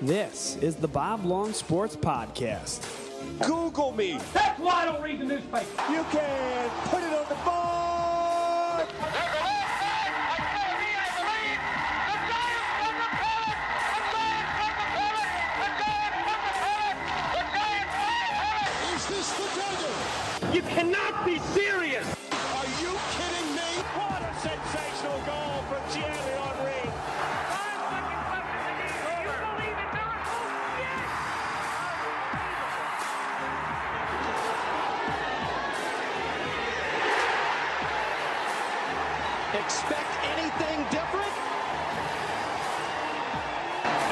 This is the Bob Long Sports Podcast. Google me. That's why I don't read the newspaper. You can put it on the board.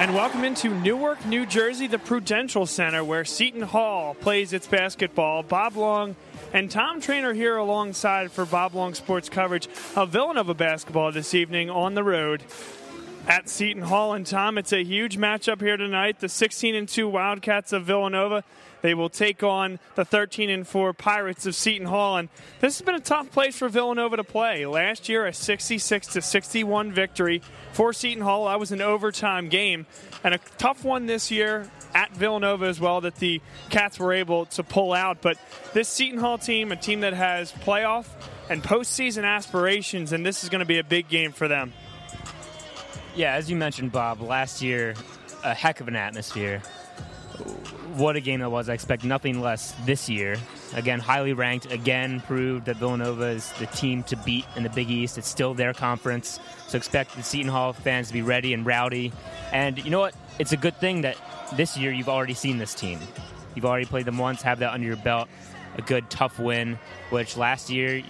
And welcome into Newark, New Jersey, the Prudential Center, where Seton Hall plays its basketball. Bob Long and Tom Trainer here alongside for Bob Long sports coverage a villain of Villanova basketball this evening on the road at Seton Hall. And Tom, it's a huge matchup here tonight. The 16 and 2 Wildcats of Villanova. They will take on the 13 and 4 Pirates of Seton Hall. And this has been a tough place for Villanova to play. Last year, a 66 to 61 victory for Seton Hall. That was an overtime game. And a tough one this year at Villanova as well that the Cats were able to pull out. But this Seton Hall team, a team that has playoff and postseason aspirations, and this is going to be a big game for them. Yeah, as you mentioned, Bob, last year, a heck of an atmosphere. What a game that was. I expect nothing less this year. Again, highly ranked, again, proved that Villanova is the team to beat in the Big East. It's still their conference. So expect the Seton Hall fans to be ready and rowdy. And you know what? It's a good thing that this year you've already seen this team. You've already played them once, have that under your belt. A good, tough win, which last year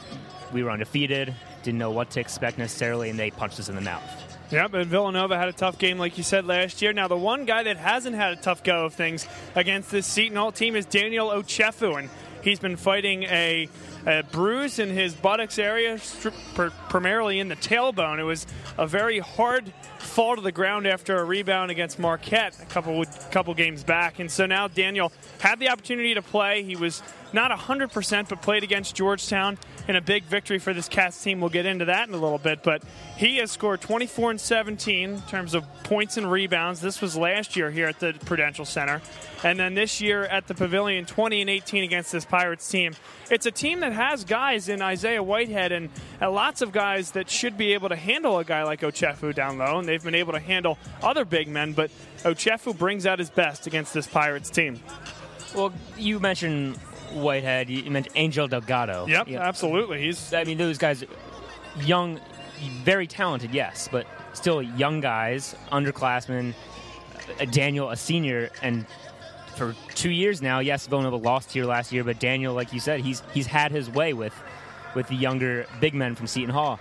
we were undefeated, didn't know what to expect necessarily, and they punched us in the mouth. Yep, and Villanova had a tough game, like you said, last year. Now, the one guy that hasn't had a tough go of things against this Seton Hall team is Daniel Ochefu, and he's been fighting a, a bruise in his buttocks area, primarily in the tailbone. It was a very hard fall to the ground after a rebound against Marquette a couple couple games back, and so now Daniel had the opportunity to play. He was not 100%, but played against Georgetown in a big victory for this Cats team. We'll get into that in a little bit, but he has scored 24 and 17 in terms of points and rebounds. This was last year here at the Prudential Center, and then this year at the Pavilion, 20 and 18 against this Pirates team. It's a team that has guys in Isaiah Whitehead and lots of guys that should be able to handle a guy like Ochefu down low, and they've been able to handle other big men, but Ochefu brings out his best against this Pirates team. Well, you mentioned Whitehead, you mentioned Angel Delgado. Yep, Yeah. absolutely. He's I mean, those guys, young, very talented, yes, but still young guys, underclassmen. Uh, Daniel, a senior, and for two years now, yes, Villanova lost here last year, but Daniel, like you said, he's he's had his way with with the younger big men from Seton Hall,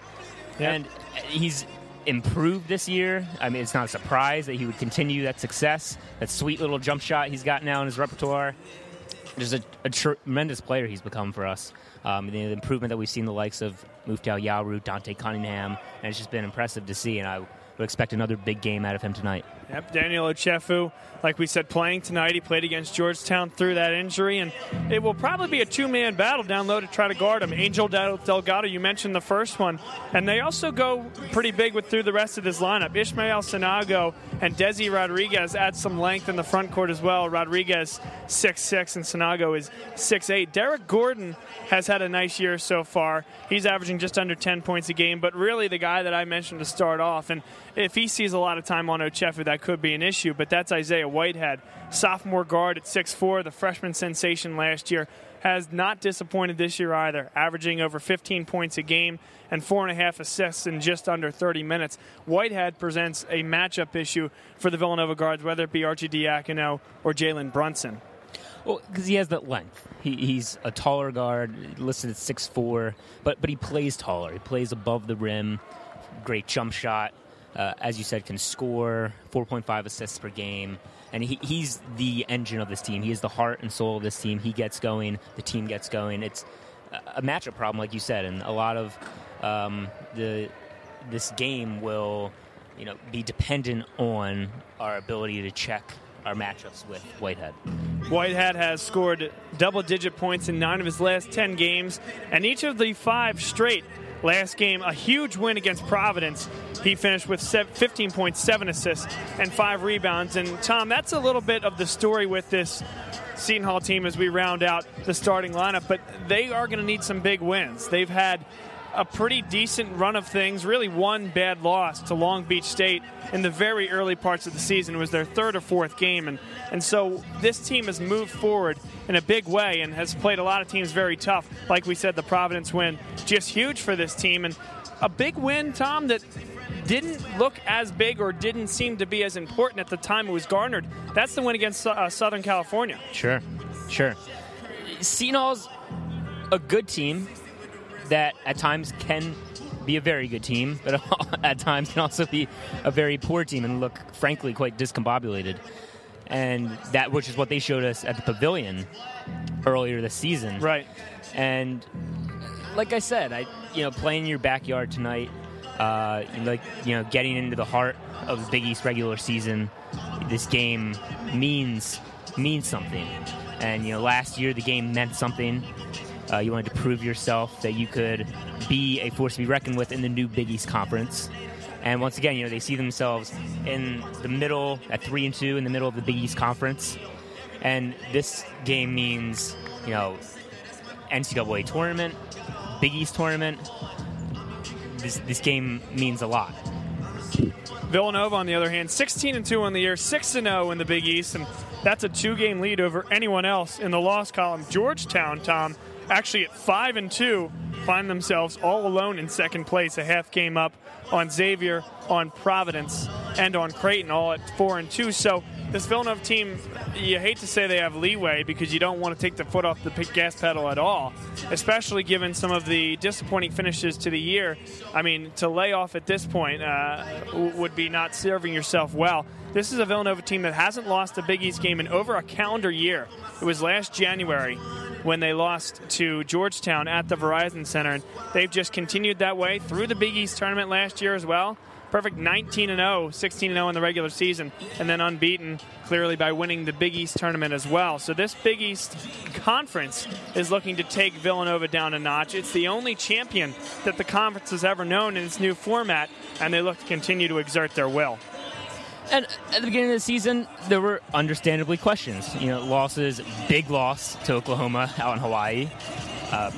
and he's improved this year. I mean, it's not a surprise that he would continue that success, that sweet little jump shot he's got now in his repertoire just a, a tremendous player he's become for us. Um, the improvement that we've seen the likes of Mouphtaou Yarou, Dante Cunningham, and it's just been impressive to see. And I would expect another big game out of him tonight. Yep, Daniel Ochefu, like we said, playing tonight. He played against Georgetown through that injury, and it will probably be a two-man battle down low to try to guard him. Angel Delgado, you mentioned the first one, and they also go pretty big with through the rest of this lineup. Ishmael Sanogo and Desi Rodriguez add some length in the front court as well. Rodriguez six six and Sanogo is six eight. Derek Gordon has had a nice year so far. He's averaging just under 10 points a game, but really the guy that I mentioned to start off, and if he sees a lot of time on Ochefu, that could be an issue, but that's Isaiah Whitehead, sophomore guard at 6'4, the freshman sensation last year. Has not disappointed this year either, averaging over 15 points a game and four and a half assists in just under 30 minutes. Whitehead presents a matchup issue for the Villanova guards, whether it be Arcidiacono or Jalen Brunson. Well, because he has that length. He, he's a taller guard, listed at 6'4", but but he plays taller. He plays above the rim. Great jump shot. Uh, as you said, can score 4.5 assists per game. And he, he's the engine of this team. He is the heart and soul of this team. He gets going. The team gets going. It's a- matchup problem, like you said, and a lot of um, the this game will, you know, be dependent on our ability to check our matchups with Whitehead. Whitehead has scored double digit points in nine of his last 10 games, and each of the five straight Last game, a huge win against Providence. He finished with 15.7 assists and five rebounds. And Tom, that's a little bit of the story with this Seton Hall team as we round out the starting lineup. But they are going to need some big wins. They've had a pretty decent run of things. Really, one bad loss to Long Beach State in the very early parts of the season. It was their third or fourth game, and and so this team has moved forward in a big way and has played a lot of teams very tough. Like we said, the Providence win just huge for this team, and a big win, Tom, that didn't look as big or didn't seem to be as important at the time it was garnered. That's the win against uh, Southern California. Sure, sure. Seton a good team that at times can be a very good team, but at times can also be a very poor team and look, frankly, quite discombobulated. And that, which is what they showed us at the pavilion earlier this season. Right. And like I said, I you know playing in your backyard tonight, uh, like you know getting into the heart of the Big East regular season, this game means means something. And you know last year the game meant something. Uh, you wanted to prove yourself that you could be a force to be reckoned with in the new Big East Conference. And once again, you know, they see themselves in the middle, at three and two, in the middle of the Big East Conference. And this game means, you know, NCAA tournament, Big East tournament. This this game means a lot. Villanova, on the other hand, 16 and 2 on the year, 6 and 0 in the Big East, and that's a two game lead over anyone else in the loss column. Georgetown, Tom, actually at 5 and 2, find themselves all alone in second place, a half game up on Xavier, on Providence, and on Creighton, all at 4 and 2. So this Villanova team, you hate to say they have leeway because you don't want to take the foot off the gas pedal at all, especially given some of the disappointing finishes to the year. I mean, to lay off at this point uh, would be not serving yourself well. This is a Villanova team that hasn't lost a Big East game in over a calendar year. It was last January when they lost to Georgetown at the Verizon Center, and they've just continued that way through the Big East tournament last year as well perfect 19 and 0, 16 and 0 in the regular season, and then unbeaten clearly by winning the Big East tournament as well. So this Big East conference is looking to take Villanova down a notch. It's the only champion that the conference has ever known in its new format, and they look to continue to exert their will. And at the beginning of the season, there were understandably questions. You know, losses, big loss to Oklahoma out in Hawaii. Uh,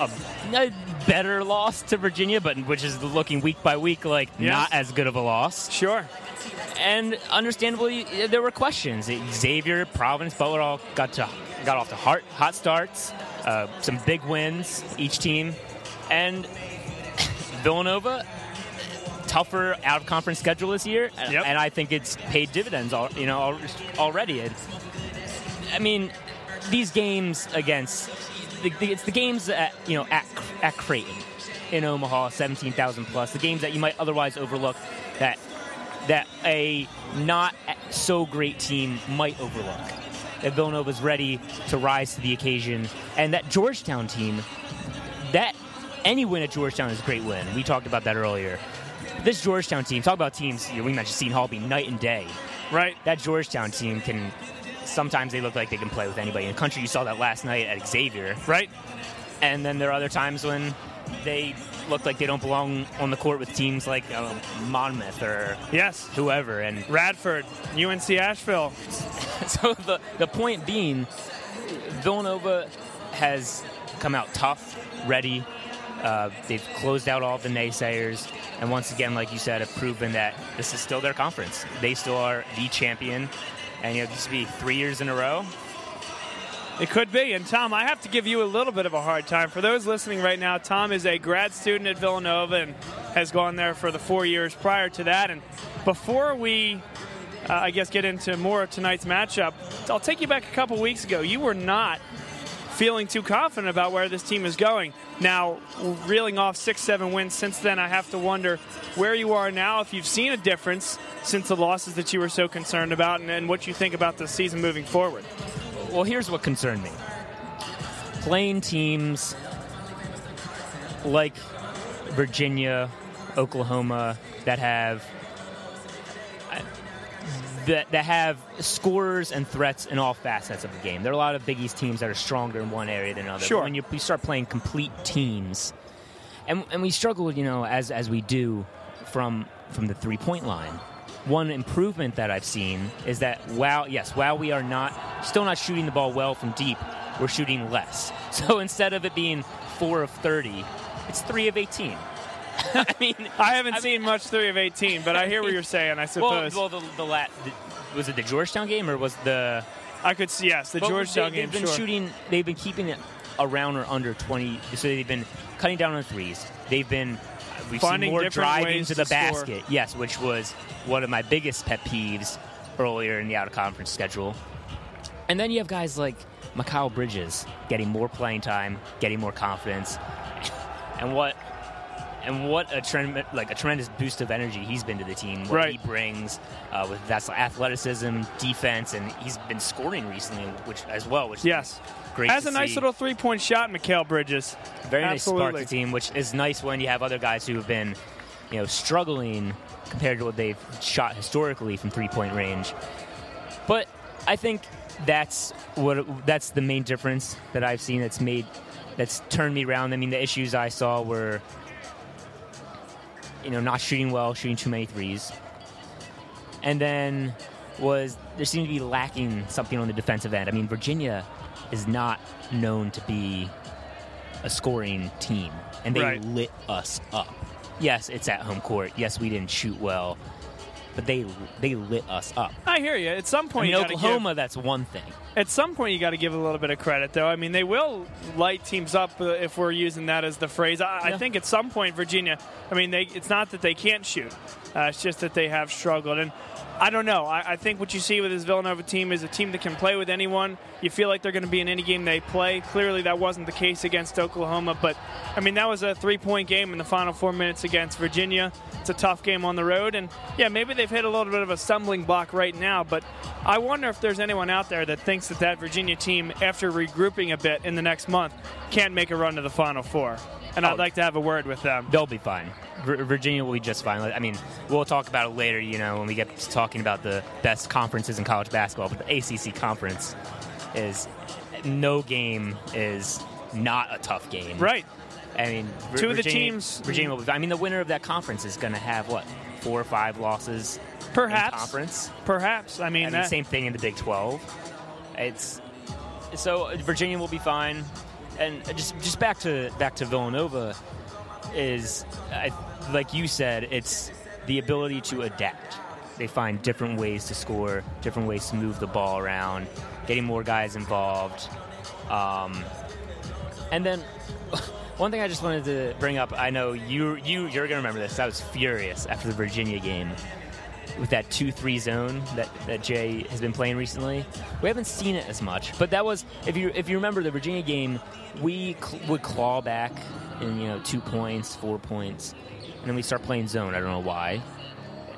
a, a, better loss to Virginia, but which is looking week by week like yes. not as good of a loss. Sure. And understandably, there were questions. Xavier, Providence, Butler all got to got off to hot, hot starts, uh, some big wins each team, and Villanova tougher out of conference schedule this year, uh, yep. and I think it's paid dividends. You know already. I mean, these games against the, the, it's the games at you know at at Creighton in Omaha, seventeen thousand plus. The games that you might otherwise overlook that that a not so great team might overlook. That Villanova's ready to rise to the occasion, and that Georgetown team, that any win at Georgetown is a great win. We talked about that earlier. This Georgetown team, talk about teams. You know, we mentioned Seton Hall being night and day. Right. That Georgetown team can sometimes they look like they can play with anybody. In the country, you saw that last night at Xavier. Right. And then there are other times when they look like they don't belong on the court with teams like uh, Monmouth or yes, whoever, and Radford, UNC Asheville. so the the point being, Villanova has come out tough, ready. Uh, they've closed out all the naysayers, and once again, like you said, have proven that this is still their conference. They still are the champion and you know, this be three years in a row. It could be. And Tom, I have to give you a little bit of a hard time. For those listening right now, Tom is a grad student at Villanova and has gone there for the four years prior to that. And before we, uh, I guess, get into more of tonight's matchup, I'll take you back a couple weeks ago. You were not feeling too confident about where this team is going. Now, reeling off six, seven wins since then, I have to wonder where you are now, if you've seen a difference since the losses that you were so concerned about, and, and what you think about the season moving forward. Well, here's what concerned me playing teams like Virginia, Oklahoma, that have that, that have scores and threats in all facets of the game. There are a lot of Big East teams that are stronger in one area than another. Sure. But when you, you start playing complete teams, and and we struggled, you know, as as we do from from the three point line. One improvement that I've seen is that while yes, while we are not still not shooting the ball well from deep, we're shooting less. So instead of it being four of thirty, it's three of eighteen. I mean, I haven't I mean- seen much three of 18, but I hear what you're saying. I suppose well, the, the, la- the was it the Georgetown game or was the I could see yes, the Georgetown they, game. They've been sure. shooting. They've been keeping it around or under twenty. So they've been cutting down on threes. They've been we've Finding seen more driving to the to score. basket. Yes, which was one of my biggest pet peeves earlier in the out of conference schedule. And then you have guys like Mikal Bridges getting more playing time, getting more confidence, and what. And what a trend, like a tremendous boost of energy he's been to the team. What Right. he brings uh, with that's athleticism, defense, and he's been scoring recently, which as well. Which Yes. is great. Has a nice see. little three point shot, Mikal Bridges. very nice spark to the team, which is nice when you have other guys who have been, you know, struggling compared to what they've shot historically from three point range. But I think that's what that's the main difference that I've seen that's made that's turned me around. I mean, the issues I saw were, you know, not shooting well, shooting too many threes, and then was there seemed to be lacking something on the defensive end. I mean, Virginia is not known to be a scoring team, and they Right. lit us up. Yes, it's at home court. Yes, we didn't shoot well, but they they lit us up. I hear you. At some I point, mean, you gotta Oklahoma, that's one thing. At some point, you got to give a little bit of credit, though. I mean, they will light teams up uh, if we're using that as the phrase. I, I think at some point, Virginia. I mean, they, it's not that they can't shoot; uh, it's just that they have struggled. And I don't know. I, I think what you see with this Villanova team is a team that can play with anyone. You feel like they're going to be in any game they play. Clearly, that wasn't the case against Oklahoma, but I mean, that was a three-point game in the final four minutes against Virginia. It's a tough game on the road, and yeah, maybe they've hit a little bit of a stumbling block right now. But I wonder if there's anyone out there that thinks that that Virginia team, after regrouping a bit in the next month, can't make a run to the final four. And I'd Oh. like to have a word with them. They'll be fine. Vir- Virginia will be just fine. I mean, we'll talk about it later. You know, when we get to talking about the best conferences in college basketball, but the ACC conference is no game is not a tough game. Right. I mean, Two of the teams- Virginia will be. I mean, the winner of that conference is going to have what four or five losses Perhaps. conference. Perhaps. I mean, I mean, that- same thing in the Big Twelve. It's so Virginia will be fine, and just just back to back to Villanova is I, like you said, it's the ability to adapt. They find different ways to score, different ways to move the ball around, getting more guys involved, um, and then. One thing I just wanted to bring up, I know you you you're gonna remember this. I was furious after the Virginia game with that two three zone that, that Jay has been playing recently. We haven't seen it as much, but that was if you if you remember the Virginia game, we cl- would claw back in you know two points, four points, and then we start playing zone. I don't know why,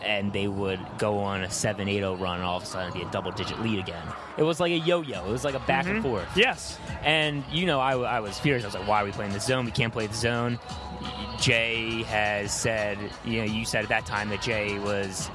and they would go on a 7-8-0 run, and all of a sudden be a double digit lead again. It was like a yo yo. It was like a back and forth. yes. And you know, I, I was furious. I was like, "Why are we playing the zone? We can't play the zone." Jay has said, you know, you said at that time that Jay was,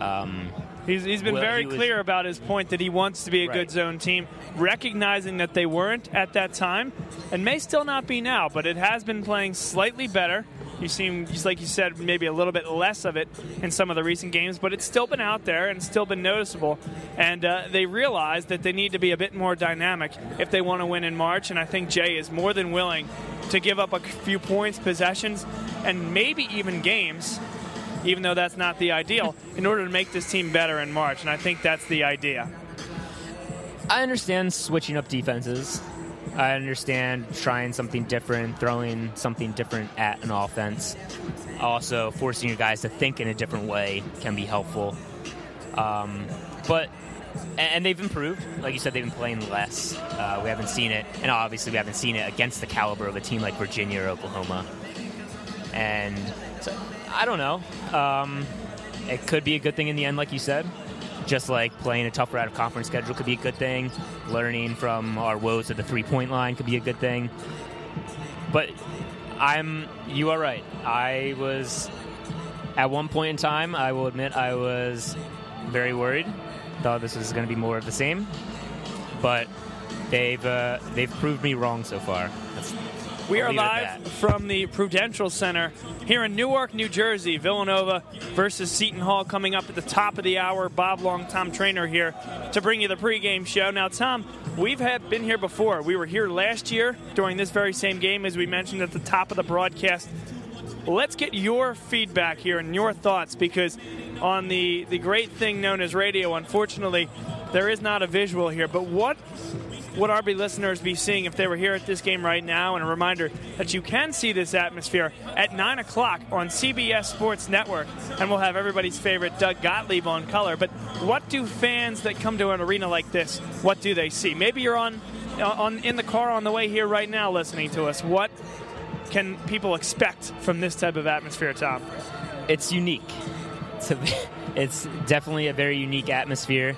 um, He's, he's been Well, very was- clear about his point that he wants to be a Right. good zone team, recognizing that they weren't at that time and may still not be now, but it has been playing slightly better. You seem, just like you said, maybe a little bit less of it in some of the recent games, but it's still been out there and still been noticeable. And uh, they realize that they need to be a bit more dynamic if they want to win in March. And I think Jay is more than willing to give up a few points, possessions, and maybe even games even though that's not the ideal, in order to make this team better in March. And I think that's the idea. I understand switching up defenses. I understand trying something different, throwing something different at an offense. Also, forcing your guys to think in a different way can be helpful. Um, but and they've improved. Like you said, they've been playing less. Uh, we haven't seen it, and obviously we haven't seen it against the caliber of a team like Virginia or Oklahoma. And so, I don't know. Um, it could be a good thing in the end, like you said. Just like playing a tougher out of conference schedule could be a good thing. Learning from our woes at the three point line could be a good thing. But I'm, you are right. I was, at one point in time, I will admit I was very worried. Thought this was going to be more of the same. But they've, uh, they've proved me wrong so far. We are live from the Prudential Center here in Newark, New Jersey. Villanova versus Seton Hall coming up at the top of the hour. Bob Long, Tom Trainer here to bring you the pregame show. Now, Tom, we've had been here before. We were here last year during this very same game, as we mentioned at the top of the broadcast. Let's get your feedback here and your thoughts because on the, the great thing known as radio, unfortunately, there is not a visual here. But what would RB listeners be seeing if they were here at this game right now? And a reminder that you can see this atmosphere at 9 o'clock on CBS Sports Network. And we'll have everybody's favorite Doug Gottlieb on color. But what do fans that come to an arena like this, what do they see? Maybe you're on, uh, on in the car on the way here right now listening to us. What can people expect from this type of atmosphere, Tom? It's unique. It's, a, it's definitely a very unique atmosphere.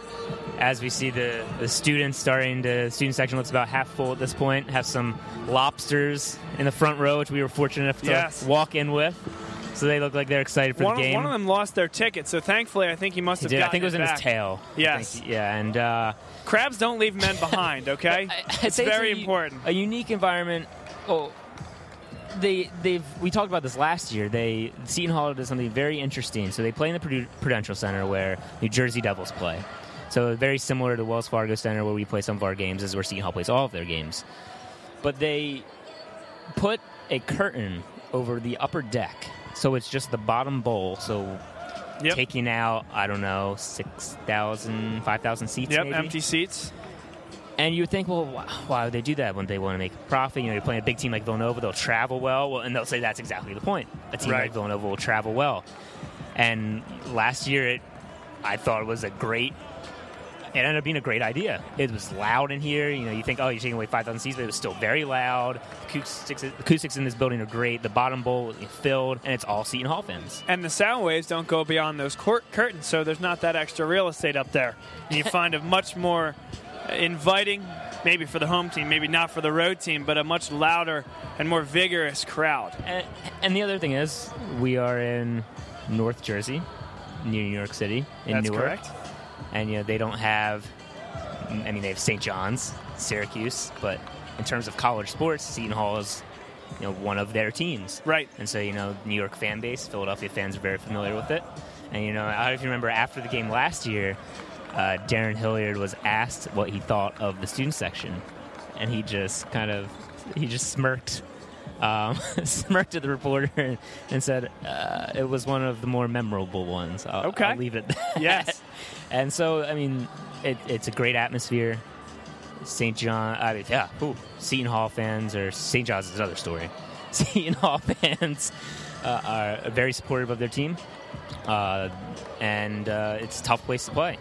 As we see the, the students starting to, student section looks about half full at this point. Have some lobsters in the front row, which we were fortunate enough to Yes. walk in with. So they look like they're excited for One, the game. one of them lost their ticket, so thankfully I think he must He have did. I think it was in back. his tail. Yes. think- yeah, and uh, Crabs don't leave men behind, okay? I'd it's say very a, important. A unique environment. Oh, they they've we talked about this last year. They Seton Hall does something very interesting. So they play in the Prudential Center where New Jersey Devils play. So very similar to Wells Fargo Center where we play some of our games, is where Seton Hall plays all of their games. But they put a curtain over the upper deck, so it's just the bottom bowl. So Yep. taking out I don't know 6,000, 5,000 seats. Yep, maybe? empty seats. And you think, well, why would they do that when they want to make a profit? You know, you're playing a big team like Villanova, they'll travel well. well and they'll say that's exactly the point. A team Right. like Villanova will travel well. And last year, it, I thought it was a great. It ended up being a great idea. It was loud in here. You know, you think, oh, you're taking away 5,000 seats, but it was still very loud. Acoustics, acoustics in this building are great. The bottom bowl is filled, and it's all Seton Hall fans. And the sound waves don't go beyond those court curtains, so there's not that extra real estate up there. And you find a much more inviting, maybe for the home team, maybe not for the road team, but a much louder and more vigorous crowd. And, and the other thing is, we are in North Jersey, near New York City, in That's Newark. correct. And you know they don't have. I mean, they have St. John's, Syracuse, but in terms of college sports, Seton Hall is you know one of their teams. Right. And so you know, New York fan base, Philadelphia fans are very familiar with it. And you know, I don't know if you remember after the game last year, uh, Darrun Hilliard was asked what he thought of the student section, and he just kind of he just smirked. Um, smirked at the reporter and, and said uh, it was one of the more memorable ones. I'll, Okay. I'll leave it. at that. Yes. And so, I mean, it, it's a great atmosphere. St. John, I mean, yeah, ooh, Seton Hall fans, or St. John's is another story. Seton Hall fans uh, are very supportive of their team, uh, and uh, it's a tough place to play.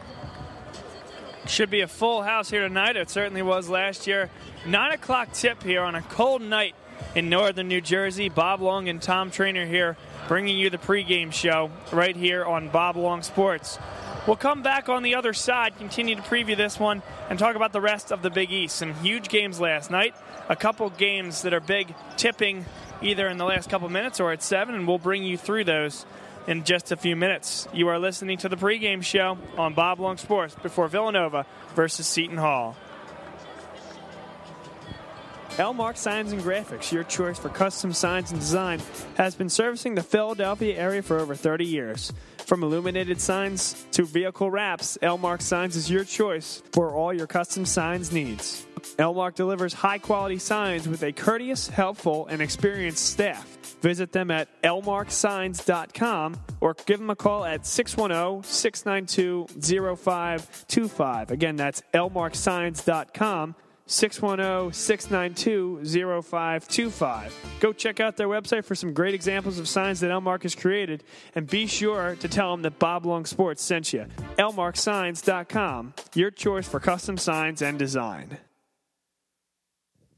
Should be a full house here tonight. It certainly was last year. Nine o'clock tip here on a cold night in northern New Jersey. Bob Long and Tom Trainer here bringing you the pregame show right here on Bob Long Sports. We'll come back on the other side, continue to preview this one, and talk about the rest of the Big East. Some huge games last night. A couple games that are big tipping either in the last couple minutes or at 7, and we'll bring you through those in just a few minutes. You are listening to the pregame show on Bob Long Sports before Villanova versus Seton Hall. Elmark Signs and Graphics, your choice for custom signs and design, has been servicing the Philadelphia area for over 30 years. From illuminated signs to vehicle wraps, Elmark Signs is your choice for all your custom signs needs. Elmark delivers high quality signs with a courteous, helpful, and experienced staff. Visit them at elmarksigns.com or give them a call at 610 692 0525. Again, that's elmarksigns.com. 610-692-0525. Go check out their website for some great examples of signs that Elmark has created, and be sure to tell them that Bob Long Sports sent you. elmarksigns.com, your choice for custom signs and design.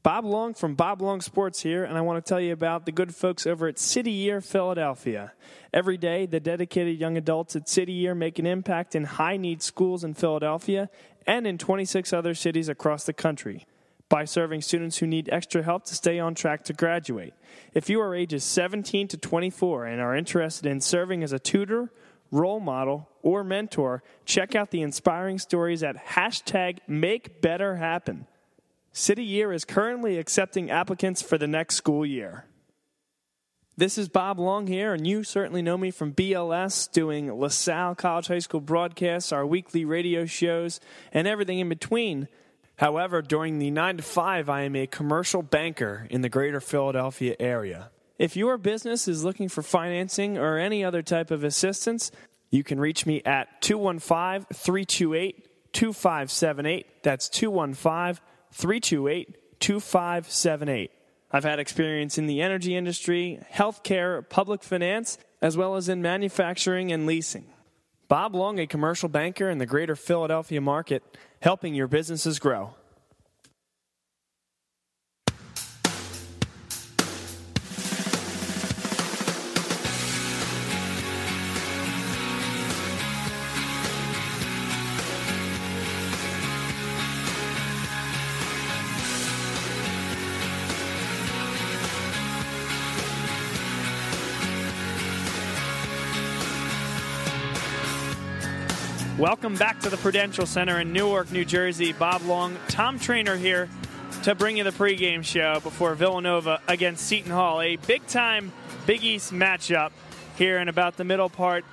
Bob Long from Bob Long Sports here, and I want to tell you about the good folks over at City Year Philadelphia. Every day, the dedicated young adults at City Year make an impact in high need schools in Philadelphia and in 26 other cities across the country by serving students who need extra help to stay on track to graduate. If you are ages 17 to 24 and are interested in serving as a tutor, role model, or mentor, check out the inspiring stories at hashtag Make Better Happen. City Year is currently accepting applicants for the next school year. This is Bob Long here, and you certainly know me from BLS, doing LaSalle College High School broadcasts, our weekly radio shows, and everything in between. However, during the 9 to 5, I am a commercial banker in the greater Philadelphia area. If your business is looking for financing or any other type of assistance, you can reach me at 215 328 2578. That's 215 328 2578. I've had experience in the energy industry, healthcare, public finance, as well as in manufacturing and leasing. Bob Long, a commercial banker in the greater Philadelphia market, helping your businesses grow. Welcome back to the Prudential Center in Newark, New Jersey. Bob Long, Tom Trainer here to bring you the pregame show before Villanova against Seton Hall. A big time Big East matchup here in about the middle part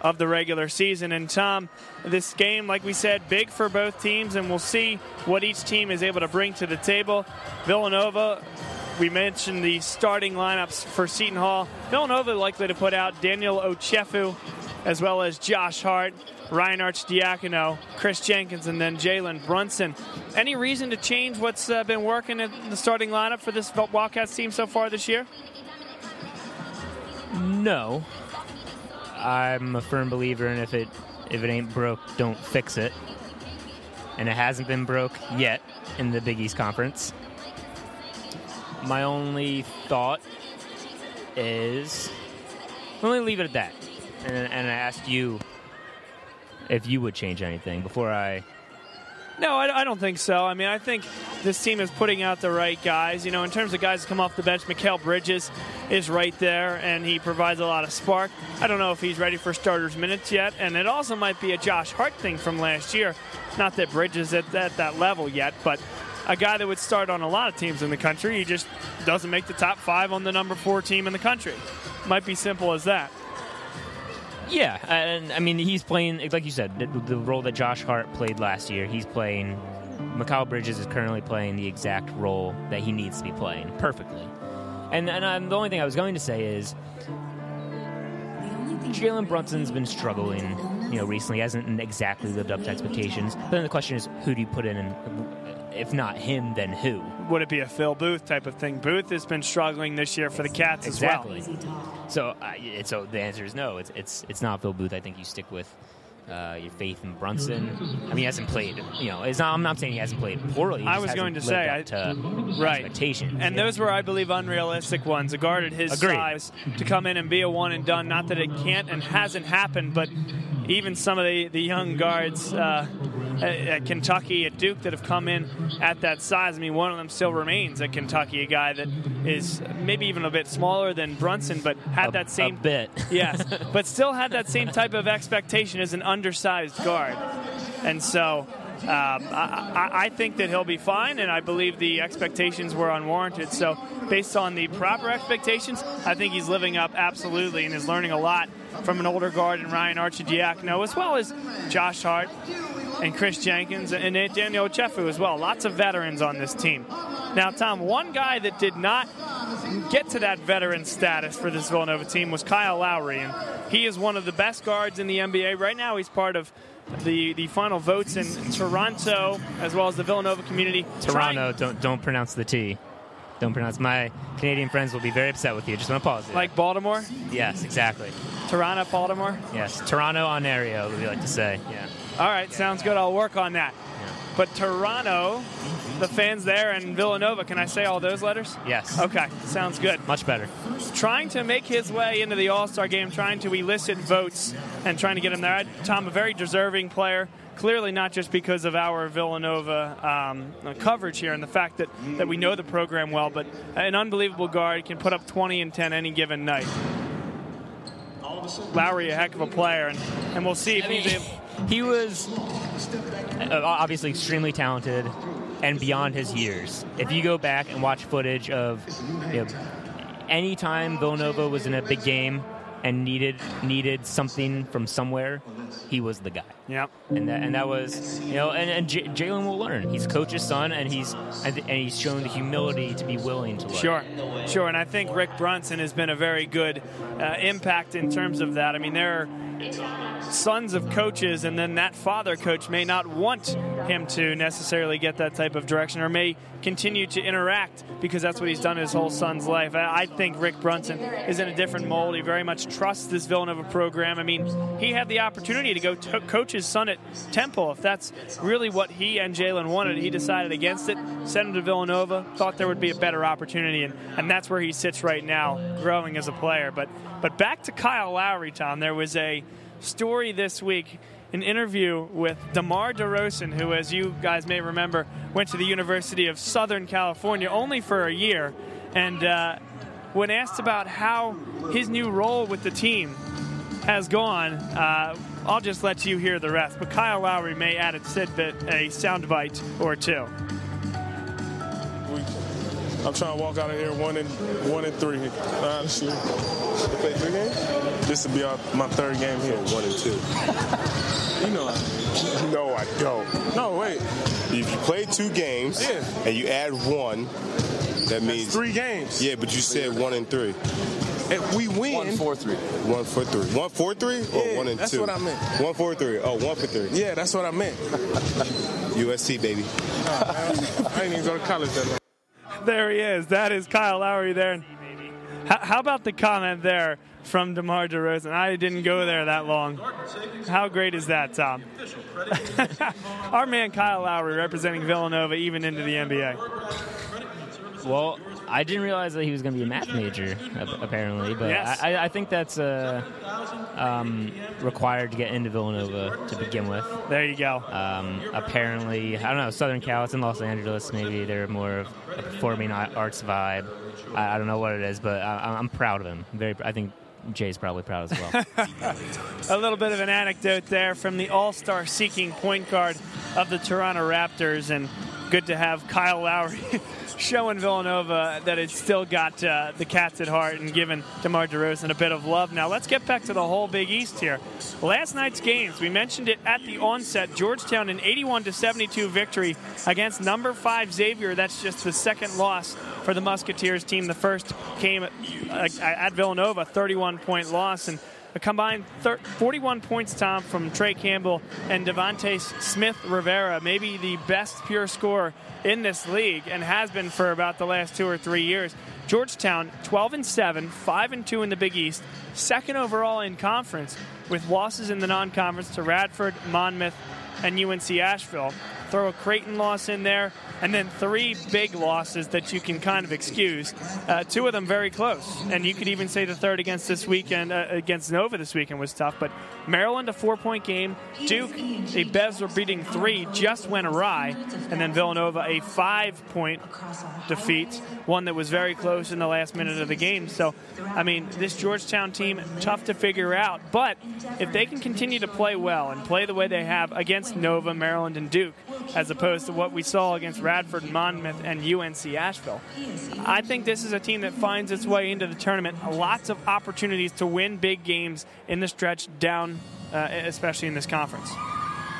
of the regular season. And Tom, this game, like we said, big for both teams, and we'll see what each team is able to bring to the table. Villanova, we mentioned the starting lineups for Seton Hall. Villanova likely to put out Daniel Ochefu as well as Josh Hart. Ryan Arcidiacono, Chris Jenkins, and then Jalen Brunson. Any reason to change what's uh, been working in the starting lineup for this Wildcats team so far this year? No. I'm a firm believer in if it if it ain't broke, don't fix it. And it hasn't been broke yet in the Big East Conference. My only thought is let me leave it at that. And, and I ask you if you would change anything before I. No, I, I, don't think so. I mean, I think this team is putting out the right guys. You know, in terms of guys that come off the bench, Mikal Bridges is right there, and he provides a lot of spark. I don't know if he's ready for starters minutes yet, and it also might be a Josh Hart thing from last year. Not that Bridges at, at that level yet, but a guy that would start on a lot of teams in the country. He just doesn't make the top five on the number four team in the country. Might be simple as that. Yeah, and I mean he's playing like you said the, the, role that Josh Hart played last year. He's playing. Mikal Bridges is currently playing the exact role that he needs to be playing perfectly. And and um, the only thing I was going to say is Jalen Brunson's been struggling, you know, recently. He hasn't exactly lived up to expectations. But then the question is, who do you put in? And if not him, then who? Would it be a Phil Booth type of thing? Booth has been struggling this year for the Cats exactly. as well. So, uh, so the answer is no. It's it's it's not Phil Booth. I think you stick with uh, your faith in Brunson. I mean, he hasn't played. You know, it's not, I'm not saying he hasn't played poorly. I was going to say, I, to right. expectations. And yeah. those were, I believe, unrealistic ones. A guard at his Agreed. size to come in and be a one and done. Not that it can't and hasn't happened, but even some of the, the young guards uh, at, at, Kentucky, at Duke, that have come in at that size. I mean, one of them still remains at Kentucky, a guy that is maybe even a bit smaller than Brunson, but had a, that same bit, yes, but still had that same type of expectation as an undersized guard, and so. Um, I, I, think that he'll be fine, and I believe the expectations were unwarranted. So, based on the proper expectations, I think he's living up absolutely and is learning a lot from an older guard and Ryan Arcidiacono, as well as Josh Hart and Chris Jenkins and Daniel Ochefu as well. Lots of veterans on this team. Now, Tom, one guy that did not get to that veteran status for this Villanova team was Kyle Lowry, and he is one of the best guards in the NBA. Right now, he's part of the, the final votes in Toronto as well as the Villanova community. Toronto, don't don't pronounce the T. Don't pronounce. My Canadian friends will be very upset with you. Just want to pause it. Like Baltimore? Yes, exactly. Toronto, Baltimore? Yes, Toronto, Ontario, we like to say. Yeah. All right, sounds good. I'll work on that. Yeah. But Toronto, the fans there, and Villanova, can I say all those letters? Yes. Okay, sounds good. Much better. Trying to make his way into the All Star game, trying to elicit votes and trying to get him there. Tom, a very deserving player. Clearly, not just because of our Villanova um, coverage here and the fact that, that we know the program well, but an unbelievable guard can put up 20 and 10 any given night. Lowry, a heck of a player, and, and we'll see if I mean, he's able. He was uh, obviously extremely talented. And beyond his years. If you go back and watch footage of you know, any time Villanova was in a big game and needed needed something from somewhere, he was the guy. Yeah. And that and that was you know and, and J- Jalen will learn. He's coach's son, and he's and, he's shown the humility to be willing to learn. Sure, sure, and I think Rick Brunson has been a very good uh, impact in terms of that. I mean, there are sons of coaches, and then that father coach may not want him to necessarily get that type of direction, or may continue to interact because that's what he's done his whole son's life. I, I think Rick Brunson is in a different mold. He very much trusts this Villanova program. I mean, he had the opportunity to go to coach his son at Temple. If that's really what he and Jalen wanted, he decided against it, sent him to Villanova, thought there would be a better opportunity, and, and that's where he sits right now, growing as a player. But but back to Kyle Lowry, Tom. There was a story this week, an interview with DeMar DeRozan, who, as you guys may remember, went to the University of Southern California only for a year, and uh, when asked about how his new role with the team has gone, uh, I'll just let you hear the rest. But Kyle Lowry may add a tidbit, a soundbite or two. I'm trying to walk out of here one and one and three. Honestly, You played three games? this will be our, my third game here. One and two. You know, I, No, I don't. no wait, If you play two games Yeah. and you add one, that means three games. Yeah, but you said one and three. And we win. One for three. One for three. One for three or Yeah, one and that's two? what I meant. One for three. Oh, one for three. Yeah, that's what I meant. USC baby. I ain't even go to college that long. There he is. That is Kyle Lowry there. How, how about the comment there from DeMar DeRozan? I didn't go there that long. How great is that, Tom? Our man Kyle Lowry representing Villanova even into the NBA. Well, I didn't realize that he was going to be a math major, apparently, but Yes. I, I think that's uh, um, required to get into Villanova to begin with. There you go. Um, apparently, I don't know, Southern Cal, it's in Los Angeles, maybe they're more of a performing arts vibe. I, I don't know what it is, but I, I'm proud of him. Very, I think Jay's probably proud as well. A little bit of an anecdote there from the all star seeking point guard of the Toronto Raptors, and good to have Kyle Lowry showing Villanova that it's still got uh, the Cats at heart and giving DeMar DeRozan a bit of love. Now, let's get back to the whole Big East here. Last night's games, we mentioned it at the onset Georgetown an 81 to 72 victory against number five Xavier. That's just the second loss for the Musketeers team. The first came at, uh, at Villanova, 31 point loss. And a combined thir- 41 points, Tom, from Trey Campbell and D'Vauntes Smith Rivera, maybe the best pure scorer in this league and has been for about the last two or three years. Georgetown 12 and 7, 5 and 2 in the Big East, second overall in conference with losses in the non-conference to Radford, Monmouth, and UNC Asheville. Throw a Creighton loss in there, and then three big losses that you can kind of excuse. Uh, two of them very close, and you could even say the third against this weekend uh, against Nova this weekend was tough. But Maryland a four-point game, Duke a buzzer beating three just went awry, and then Villanova a five-point defeat, one that was very close in the last minute of the game. So, I mean, this Georgetown team tough to figure out, but if they can continue to play well and play the way they have against Nova, Maryland, and Duke, as opposed to what we saw against Radford, Monmouth, and UNC Asheville. I think this is a team that finds its way into the tournament. Lots of opportunities to win big games in the stretch down, uh, especially in this conference.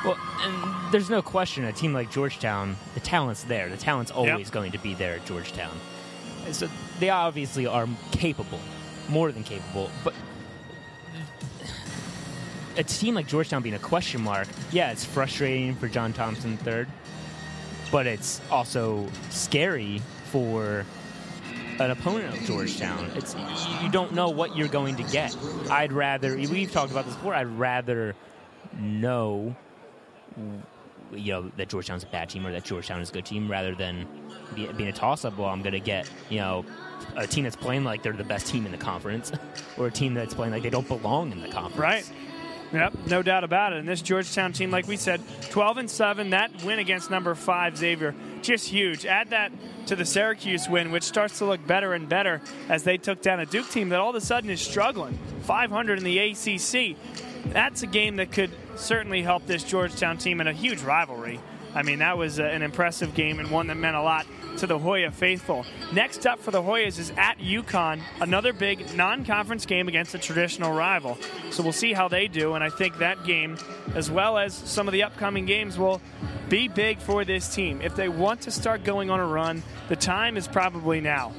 well, and there's no question a team like Georgetown, the talent's there. The talent's always going to be there at Georgetown. So they obviously are capable, more than capable, but a team like Georgetown being a question mark, yeah, it's frustrating for John Thompson III, but it's also scary for an opponent of Georgetown. It's you don't know what you're going to get. I'd rather we've talked about this before. I'd rather know you know that Georgetown's a bad team or that Georgetown is a good team rather than be, being a toss up. Well, I'm going to get you know a team that's playing like they're the best team in the conference or a team that's playing like they don't belong in the conference. Right. Yep, no doubt about it. And this Georgetown team, like we said, 12 and 7, that win against number 5 Xavier, just huge. Add that to the Syracuse win, which starts to look better and better as they took down a Duke team that all of a sudden is struggling. 500 in the ACC. That's a game that could certainly help this Georgetown team in a huge rivalry. I mean, that was uh, an impressive game and one that meant a lot to the Hoya faithful. Next up for the Hoyas is at UConn, another big non conference game against a traditional rival. So we'll see how they do, and I think that game, as well as some of the upcoming games, will be big for this team. If they want to start going on a run, the time is probably now.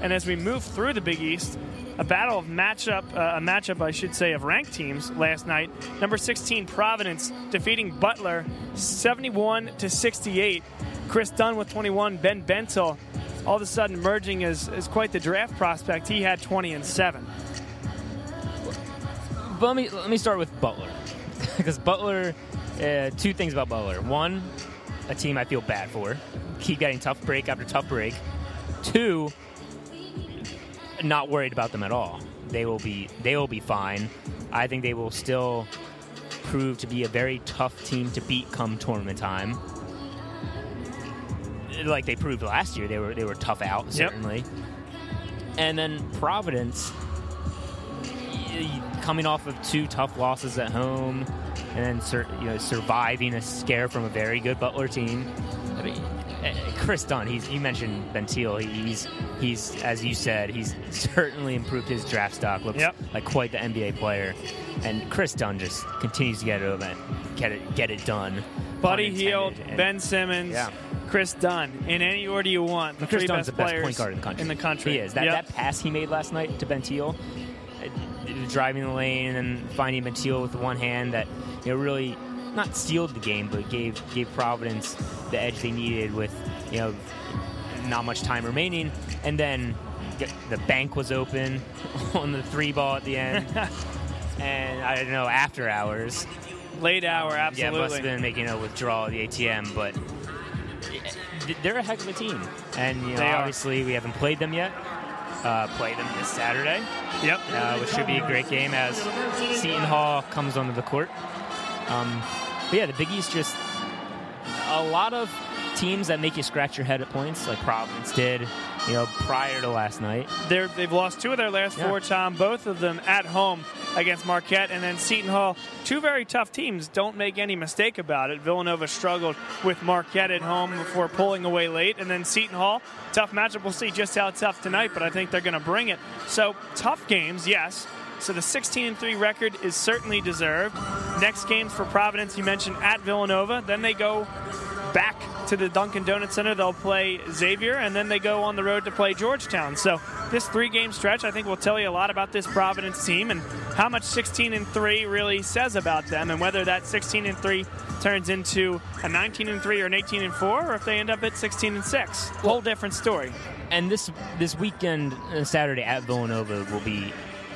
And as we move through the Big East, a battle of matchup, uh, a matchup, I should say, of ranked teams last night. Number 16 Providence defeating Butler 71 to 68. Kris Dunn with 21, Ben Bentil all of a sudden emerging as, as quite the draft prospect. He had 20 and 7. But let me let me start with Butler because Butler. Uh, two things about Butler. One, a team I feel bad for. Keep getting tough break after tough break. Two, not worried about them at all. They will be they will be fine. I think they will still prove to be a very tough team to beat come tournament time. Like they proved last year, they were they were tough out Yep. certainly. And then Providence, coming off of two tough losses at home, and then sur- you know surviving a scare from a very good Butler team. I mean, eh, Kris Dunn. He's you mentioned Bentil. He's he's as you said. He's certainly improved his draft stock. Looks Yep. like quite the NBA player. And Kris Dunn just continues to get it over, get it get it done. Buddy Hield, Ben Simmons, Yeah. Kris Dunn, in any order you want. The Chris three Dunn's best the best point guard in the country. In the country. He is. That, Yep. that pass he made last night to Bentil, uh, driving the lane and finding Bentil with one hand that you know really not sealed the game, but gave gave Providence the edge they needed with you know not much time remaining, and then the bank was open on the three ball at the end, and I don't know after hours. Late hour, Yeah, absolutely. must have been making a withdrawal at the ATM, but they're a heck of a team. And you know, obviously, we haven't played them yet. Uh, play them this Saturday, Yep. uh, which should be a great game as Seton Hall comes onto the court. Um, but yeah, the Big East just a lot of teams that make you scratch your head at points, like Providence did, you know, prior to last night. They're, they've lost two of their last Yeah. four, Tom, both of them at home against Marquette and then Seton Hall. Two very tough teams. Don't make any mistake about it. Villanova struggled with Marquette at home before pulling away late. And then Seton Hall, tough matchup. We'll see just how tough tonight, but I think they're going to bring it. So, tough games, yes. So the 16 3 record is certainly deserved. Next games for Providence, you mentioned at Villanova. Then they go back to the Dunkin' Donuts Center. They'll play Xavier, and then they go on the road to play Georgetown. So this three-game stretch, I think, will tell you a lot about this Providence team and how much 16 and three really says about them, and whether that 16 and three turns into a 19 and three or an 18 and four, or if they end up at 16 and six. Whole different story. and this this weekend uh, Saturday at Villanova will be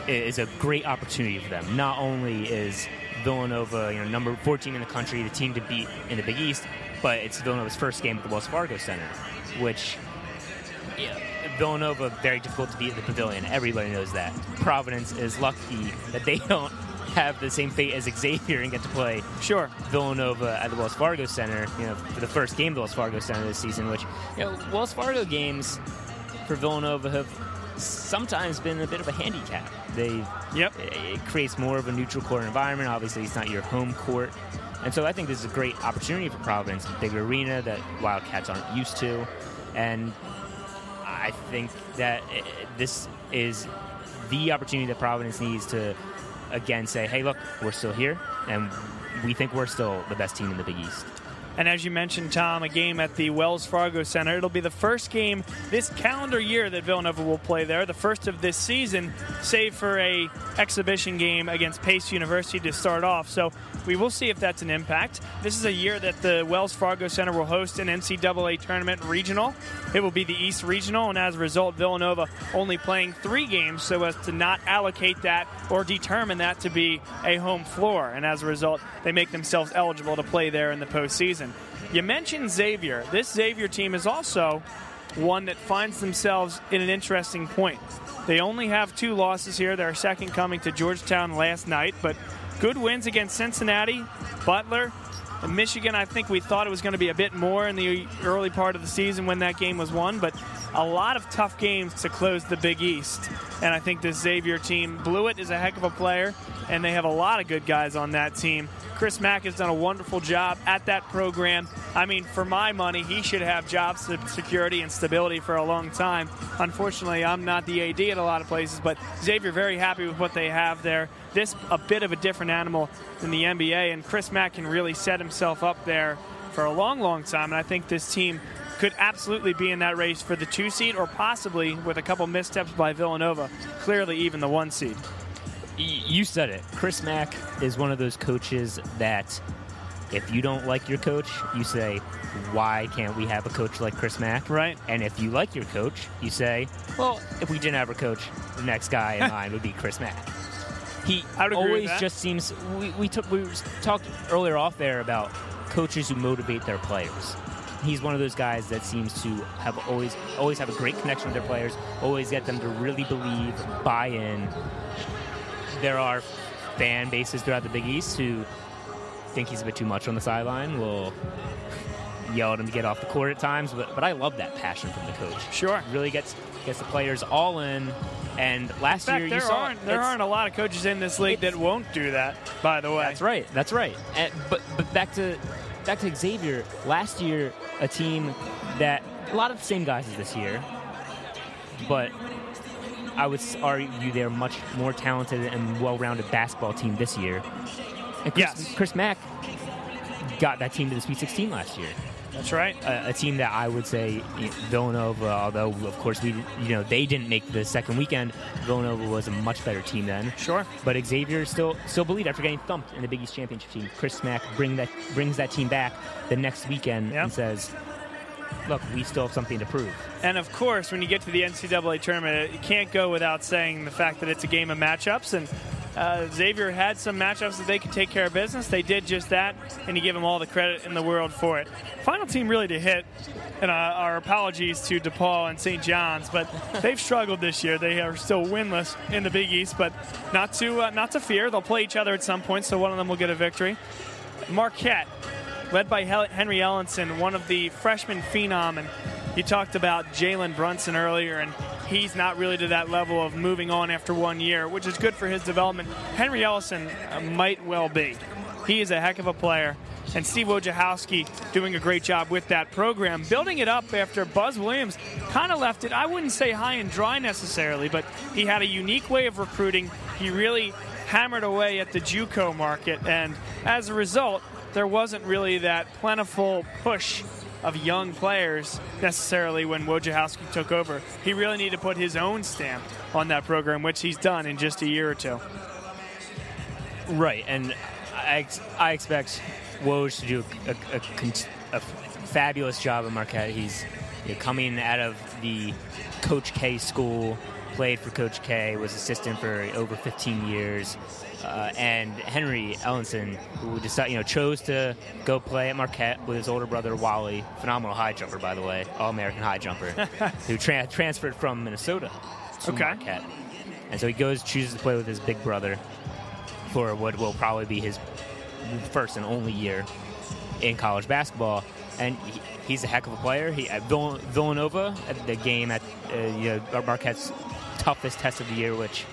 is a great opportunity for them. Not only is Villanova, you know, number 14 in the country, the team to beat in the Big East, but it's Villanova's first game at the Wells Fargo Center, which yeah, Villanova very difficult to beat at the Pavilion. Everybody knows that. Providence is lucky that they don't have the same fate as Xavier and get to play Sure. Villanova at the Wells Fargo Center, you know, for the first game of the Wells Fargo Center this season, which, you know, Wells Fargo games for Villanova have sometimes been a bit of a handicap. They Yep. it creates more of a neutral court environment. Obviously, it's not your home court. And so I think this is a great opportunity for Providence, big arena that Wildcats aren't used to. And I think that this is the opportunity that Providence needs to, again, say, hey, look, we're still here, and we think we're still the best team in the Big East. And as you mentioned, Tom, a game at the Wells Fargo Center. It'll be the first game this calendar year that Villanova will play there, the first of this season, save for a exhibition game against Pace University to start off. So we will see if that's an impact. This is a year that the Wells Fargo Center will host an NCAA tournament regional. It will be the East Regional, and as a result, Villanova only playing three games so as to not allocate that or determine that to be a home floor. And as a result, they make themselves eligible to play there in the postseason. You mentioned Xavier. This Xavier team is also one that finds themselves in an interesting point. They only have two losses here. Their second coming to Georgetown last night, but good wins against Cincinnati, Butler, and Michigan. I think we thought it was going to be a bit more in the early part of the season when that game was won, but a lot of tough games to close the Big East. And I think this Xavier team, Bluiett is a heck of a player, and they have a lot of good guys on that team. Chris Mack has done a wonderful job at that program. I mean, for my money, he should have job security and stability for a long time. Unfortunately, I'm not the AD at a lot of places, but Xavier very happy with what they have there. This a bit of a different animal than the NBA, and Chris Mack can really set himself up there for a long, long time. And I think this team could absolutely be in that race for the two seed, or possibly with a couple missteps by Villanova, clearly even the one seed. You said it. Chris Mack is one of those coaches that if you don't like your coach, you say, why can't we have a coach like Chris Mack? Right. And if you like your coach, you say, well, if we didn't have a coach, the next guy in line would be Chris Mack. He always just seems. We, we took we talked earlier off there about coaches who motivate their players. He's one of those guys that seems to have always always have a great connection with their players. Always get them to really believe, buy in. There are fan bases throughout the Big East who think he's a bit too much on the sideline. Will yell at him to get off the court at times, but, but I love that passion from the coach. Sure. Really gets gets the players all in. And last fact, year there you saw aren't there aren't a lot of coaches in this league that won't do that. By the way, That's right. That's right. And, but but back to back to Xavier. Last year, a team that a lot of the same guys as this year, but I would argue they're much more talented and well-rounded basketball team this year. And Chris, Yes. Chris Mack got that team to the Sweet 16 last year. That's right. A, a team that I would say you know, Villanova, although of course we you know they didn't make the second weekend. Villanova was a much better team then. Sure. But Xavier still still believed after getting thumped in the Big East championship team. Chris Mack bring that brings that team back the next weekend Yep. and says, "Look, we still have something to prove." And of course, when you get to the NCAA tournament, you can't go without saying the fact that it's a game of matchups. And uh, Xavier had some matchups that they could take care of business. They did just that, and you give them all the credit in the world for it. Final team really to hit, and uh, our apologies to DePaul and St. John's, but they've struggled this year. They are still winless in the Big East, but not to uh, not to fear. They'll play each other at some point, so one of them will get a victory. Marquette led by Henry Ellenson, one of the freshman phenom. And you talked about Jalen Brunson earlier, and he's not really to that level of moving on after one year, which is good for his development. Henry Ellenson uh, might well be. He is a heck of a player. And Steve Wojciechowski doing a great job with that program, building it up after Buzz Williams kind of left it, I wouldn't say high and dry necessarily, but he had a unique way of recruiting. He really hammered away at the JUCO market, and as a result, there wasn't really that plentiful push of young players necessarily when Wojciechowski took over. He really needed to put his own stamp on that program, which he's done in just a year or two. Right, and I, ex- I expect Woj to do a, a, con- a fabulous job at Marquette. He's you know, coming out of the Coach K school, played for Coach K, was assistant for over 15 years. Uh, and Henry Ellenson, who decided, you know, chose to go play at Marquette with his older brother Wally, phenomenal high jumper, by the way, all-American high jumper, who tra- transferred from Minnesota to Okay. Marquette. And so he goes, chooses to play with his big brother for what will probably be his first and only year in college basketball. And he, he's a heck of a player. He at Vill- Villanova at the game at uh, you know, Marquette's toughest test of the year, which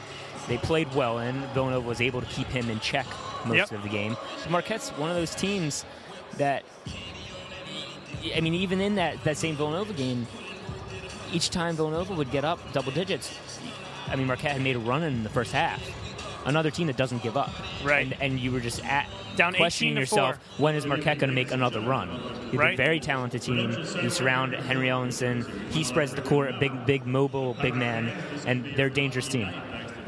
they played well in. Villanova was able to keep him in check most Yep. of the game. Marquette's one of those teams that, I mean, even in that, that same Villanova game, each time Villanova would get up double digits, I mean, Marquette had made a run in the first half. Another team that doesn't give up. Right. And, and you were just at Down questioning yourself four. when is Marquette going to make another run? You have Right. a very talented team. You surround Henry Ellenson. He spreads the court, a big, big, mobile, big man, and they're a dangerous team.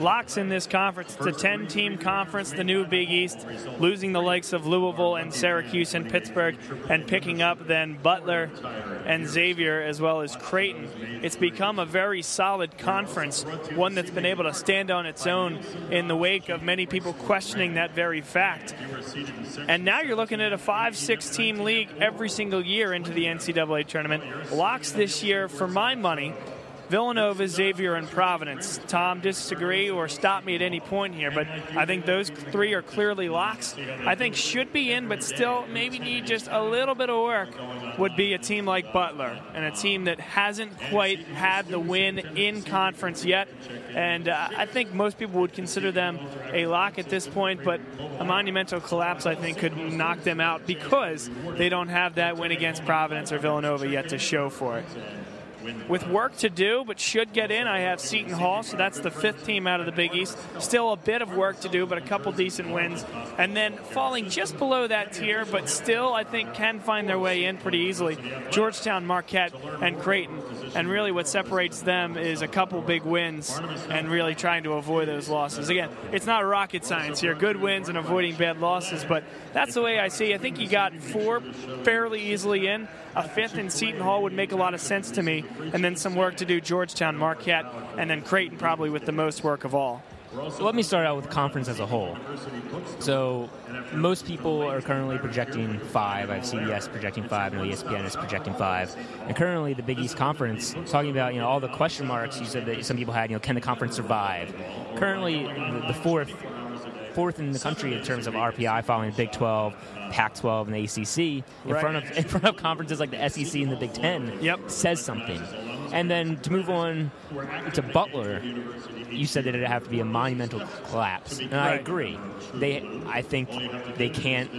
Locks in this conference. It's a 10 team conference, the new Big East, losing the likes of Louisville and Syracuse and Pittsburgh, and picking up then Butler and Xavier as well as Creighton. It's become a very solid conference, one that's been able to stand on its own in the wake of many people questioning that very fact. And now you're looking at a 5 6 team league every single year into the NCAA tournament. Locks this year, for my money, Villanova, Xavier, and Providence. Tom, disagree or stop me at any point here, but I think those three are clearly locks. I think should be in, but still maybe need just a little bit of work would be a team like Butler and a team that hasn't quite had the win in conference yet. And uh, I think most people would consider them a lock at this point, but a monumental collapse, I think, could knock them out because they don't have that win against Providence or Villanova yet to show for it. With work to do, but should get in, I have Seton Hall, so that's the fifth team out of the Big East. Still a bit of work to do, but a couple decent wins. And then falling just below that tier, but still, I think, can find their way in pretty easily Georgetown, Marquette, and Creighton. And really, what separates them is a couple big wins and really trying to avoid those losses. Again, it's not rocket science here. Good wins and avoiding bad losses, but that's the way I see. I think you got four fairly easily in. A fifth in Seton Hall would make a lot of sense to me, and then some work to do Georgetown, Marquette, and then Creighton probably with the most work of all. So let me start out with conference as a whole. So most people are currently projecting five. I have CBS projecting five, and ESPN is projecting five. And currently, the Big East Conference, talking about you know all the question marks. You said that some people had, you know, can the conference survive? Currently, the fourth fourth in the country in terms of RPI, following the Big 12, Pac-12, and the ACC. In Right. front of in front of conferences like the SEC and the Big Ten, Yep. says something. And then to move on to Butler, you said that it'd have to be a monumental collapse, and I agree. They, I think, they can't,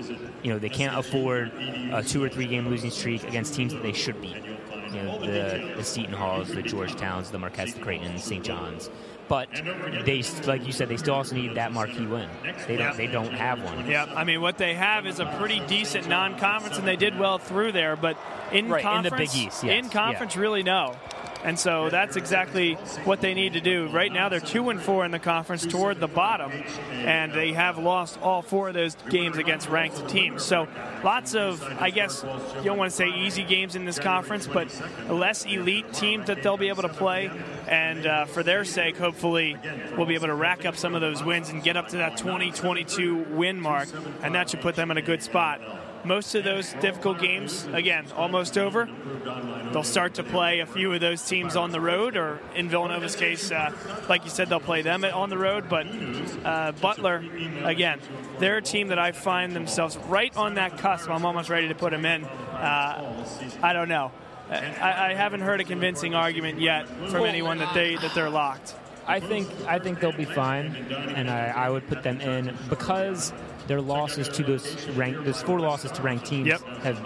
you know, they can't afford a two or three game losing streak against teams that they should beat. You know, the the Seton Halls, the Georgetowns, the Marquettes, the Creighton, St. John's. But they, like you said, they still also need that marquee win. They don't. Yeah. They don't have one. Yeah, I mean, what they have is a pretty decent non-conference, and they did well through there. But in Right, in the conference, Big East, yes, in conference, really no. And so that's exactly what they need to do. Right now, they're two and four in the conference, toward the bottom, and they have lost all four of those games against ranked teams. So lots of, I guess, you don't want to say easy games in this conference, but less elite teams that they'll be able to play. And uh, for their sake, hopefully, we'll be able to rack up some of those wins and get up to that 2022 win mark, and that should put them in a good spot. Most of those difficult games, again, almost over. They'll start to play a few of those teams on the road, or in Villanova's case, uh, like you said, they'll play them on the road. But uh, Butler, again, they're a team that I find themselves right on that cusp. I'm almost ready to put them in. Uh, I don't know. I, I haven't heard a convincing argument yet from anyone that they that they're locked. I think I think they'll be fine, and I, I would put them in because their losses to those rank those four losses to ranked teams Yep. have,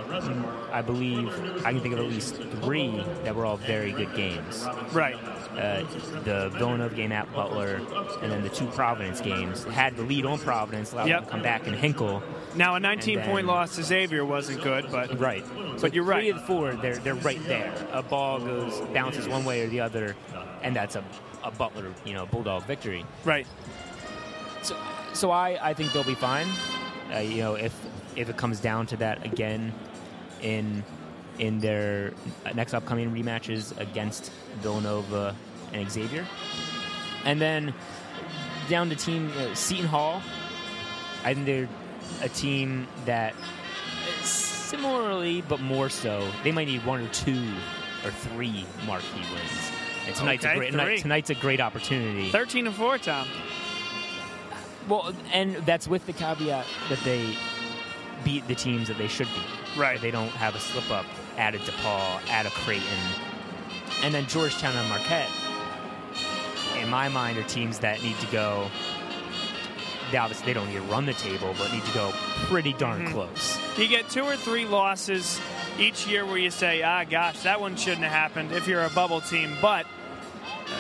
I believe, I can think of at least three that were all very good games. Right. Uh, the Villanova game at Butler, and then the two Providence games had the lead on Providence, allowed Yep. them to come back and hinkle. Now a 19 And point loss to Xavier wasn't good, but Right. But you're Three right. of the four, they're they're right there. A ball goes bounces one way or the other, and that's a, a Butler, you know, Bulldog victory. right. So, so I, I think they'll be fine. Uh, you know, if if it comes down to that again in in their next upcoming rematches against Villanova and Xavier, and then down to team uh, Seton Hall. I think they're a team that similarly, but more so, they might need one or two or three marquee wins. And tonight's Okay, a great three. night, tonight's a great opportunity. 13 and 4, Tom. Well, and that's with the caveat that they beat the teams that they should beat. Right. They don't have a slip up at a DePaul, at a Creighton. And then Georgetown and Marquette, in my mind, are teams that need to go. They obviously, they don't need to run the table, but need to go pretty darn Mm-hmm. close. You get two or three losses each year where you say, ah, gosh, that one shouldn't have happened if you're a bubble team, but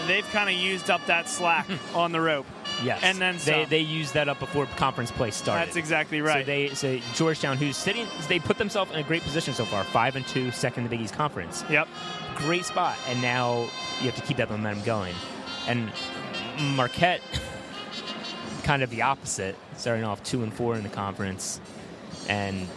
they've kind of used up that slack on the rope. Yes. And then they some. they used that up before conference play started. That's exactly right. So they so Georgetown, who's sitting, they put themselves in a great position so far, five and two, second in the Big East Conference. Yep. Great spot, and now you have to keep that momentum going. And Marquette, kind of the opposite, starting off two and four in the conference, and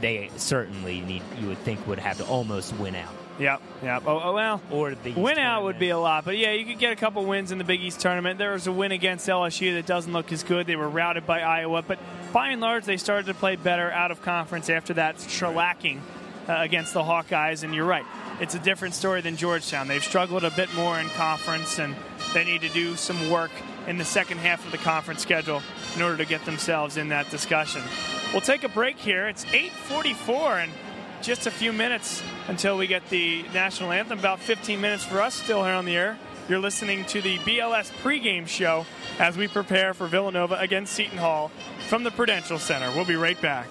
they certainly need you would think would have to almost win out. Yep. Yep. Oh, oh well. Or the East Win out would be a lot, but yeah, you could get a couple wins in the Big East tournament. There was a win against LSU that doesn't look as good. They were routed by Iowa, but by and large, they started to play better out of conference after that shellacking uh, against the Hawkeyes. And you're right, it's a different story than Georgetown. They've struggled a bit more in conference, and they need to do some work in the second half of the conference schedule in order to get themselves in that discussion. We'll take a break here. It's 8:44, and just a few minutes until we get the national anthem. About 15 minutes for us still here on the air. You're listening to the BLS pregame show as we prepare for Villanova against Seton Hall from the Prudential Center. We'll be right back.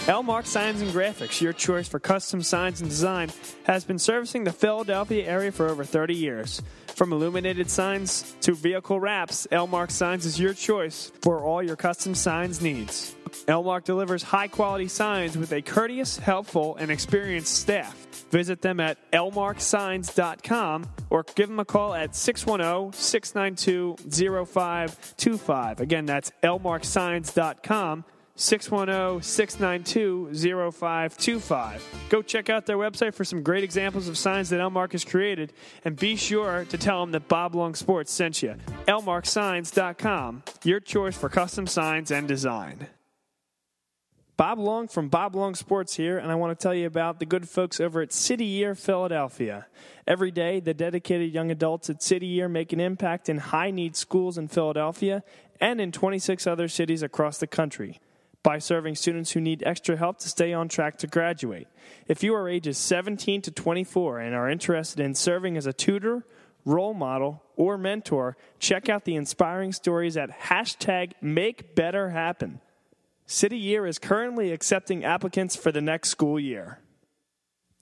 Elmark Signs and Graphics, your choice for custom signs and design, has been servicing the Philadelphia area for over 30 years. From illuminated signs to vehicle wraps, Elmark Signs is your choice for all your custom signs needs. Elmark delivers high quality signs with a courteous, helpful, and experienced staff. Visit them at elmarksigns.com or give them a call at 610 692 0525. Again, that's elmarksigns.com. 610 692 0525. Go check out their website for some great examples of signs that Elmark has created, and be sure to tell them that Bob Long Sports sent you. elmarksigns.com, your choice for custom signs and design. Bob Long from Bob Long Sports here, and I want to tell you about the good folks over at City Year Philadelphia. Every day, the dedicated young adults at City Year make an impact in high need schools in Philadelphia and in 26 other cities across the country by serving students who need extra help to stay on track to graduate. If you are ages 17 to 24 and are interested in serving as a tutor, role model, or mentor, check out the inspiring stories at hashtag Make Better Happen. City Year is currently accepting applicants for the next school year.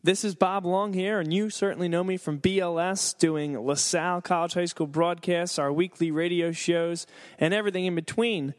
This is Bob Long here, and you certainly know me from BLS, doing LaSalle College High School broadcasts, our weekly radio shows, and everything in between.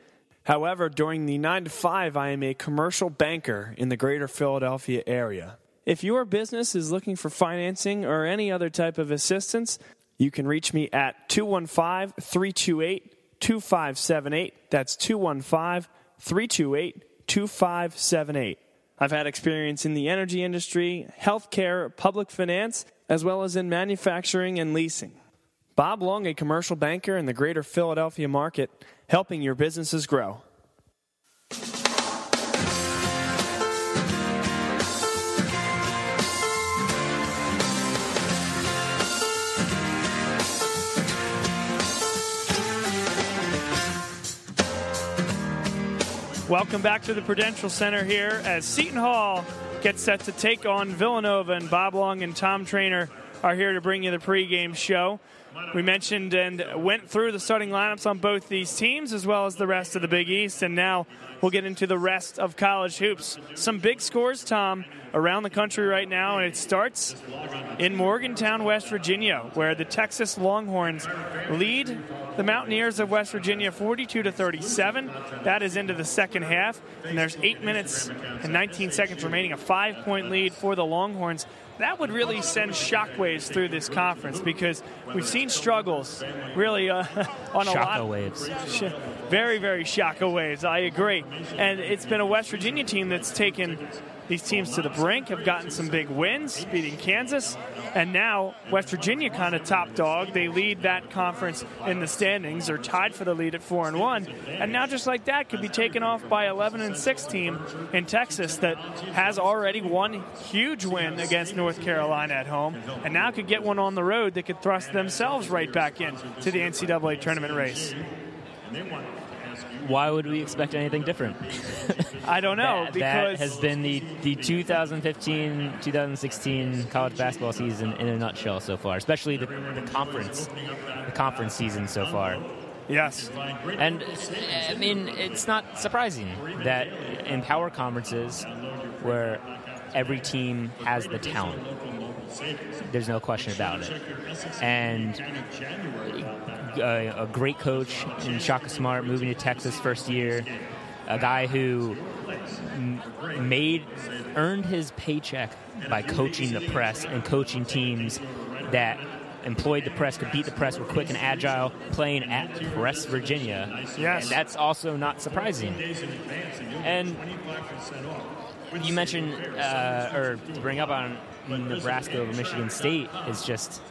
However, during the 9 to 5, I am a commercial banker in the greater Philadelphia area. If your business is looking for financing or any other type of assistance, you can reach me at 215 328 2578. That's 215 328 2578. I've had experience in the energy industry, healthcare, public finance, as well as in manufacturing and leasing. Bob Long, a commercial banker in the greater Philadelphia market, helping your businesses grow. Welcome back to the Prudential Center here as Seton Hall gets set to take on Villanova, and Bob Long and Tom Trainer are here to bring you the pregame show. We mentioned and went through the starting lineups on both these teams as well as the rest of the Big East, and now we'll get into the rest of college hoops. Some big scores, Tom, around the country right now, and it starts in Morgantown, West Virginia, where the Texas Longhorns lead the Mountaineers of West Virginia 42 to 37. That is into the second half, and there's eight minutes and 19 seconds remaining, a five point lead for the Longhorns that would really send shockwaves through this conference because we've seen struggles really uh, on a lot. waves. Sh- very, very shocka waves. I agree. And it's been a West Virginia team that's taken these teams to the brink, have gotten some big wins, beating Kansas, and now West Virginia kind of top dog. They lead that conference in the standings. They're tied for the lead at four and one, and now just like that could be taken off by 11 and six team in Texas that has already one huge win against North Carolina at home, and now could get one on the road that could thrust themselves right back in to the NCAA tournament race. Why would we expect anything different? I don't know that, because that has been the, the 2015-2016 college basketball season in a nutshell so far, especially the, the conference, the conference season so far. yes, And I mean, it's not surprising that in power conferences where every team has the talent, there's no question about it. And a, a great coach in Shaka Smart moving to Texas first year, a guy who m- made earned his paycheck by coaching the press and coaching teams that employed the press, could beat the press, were quick and agile, playing at Press Virginia. Yes. And that's also not surprising. And you mentioned, uh, or to bring up on Nebraska over Michigan State is just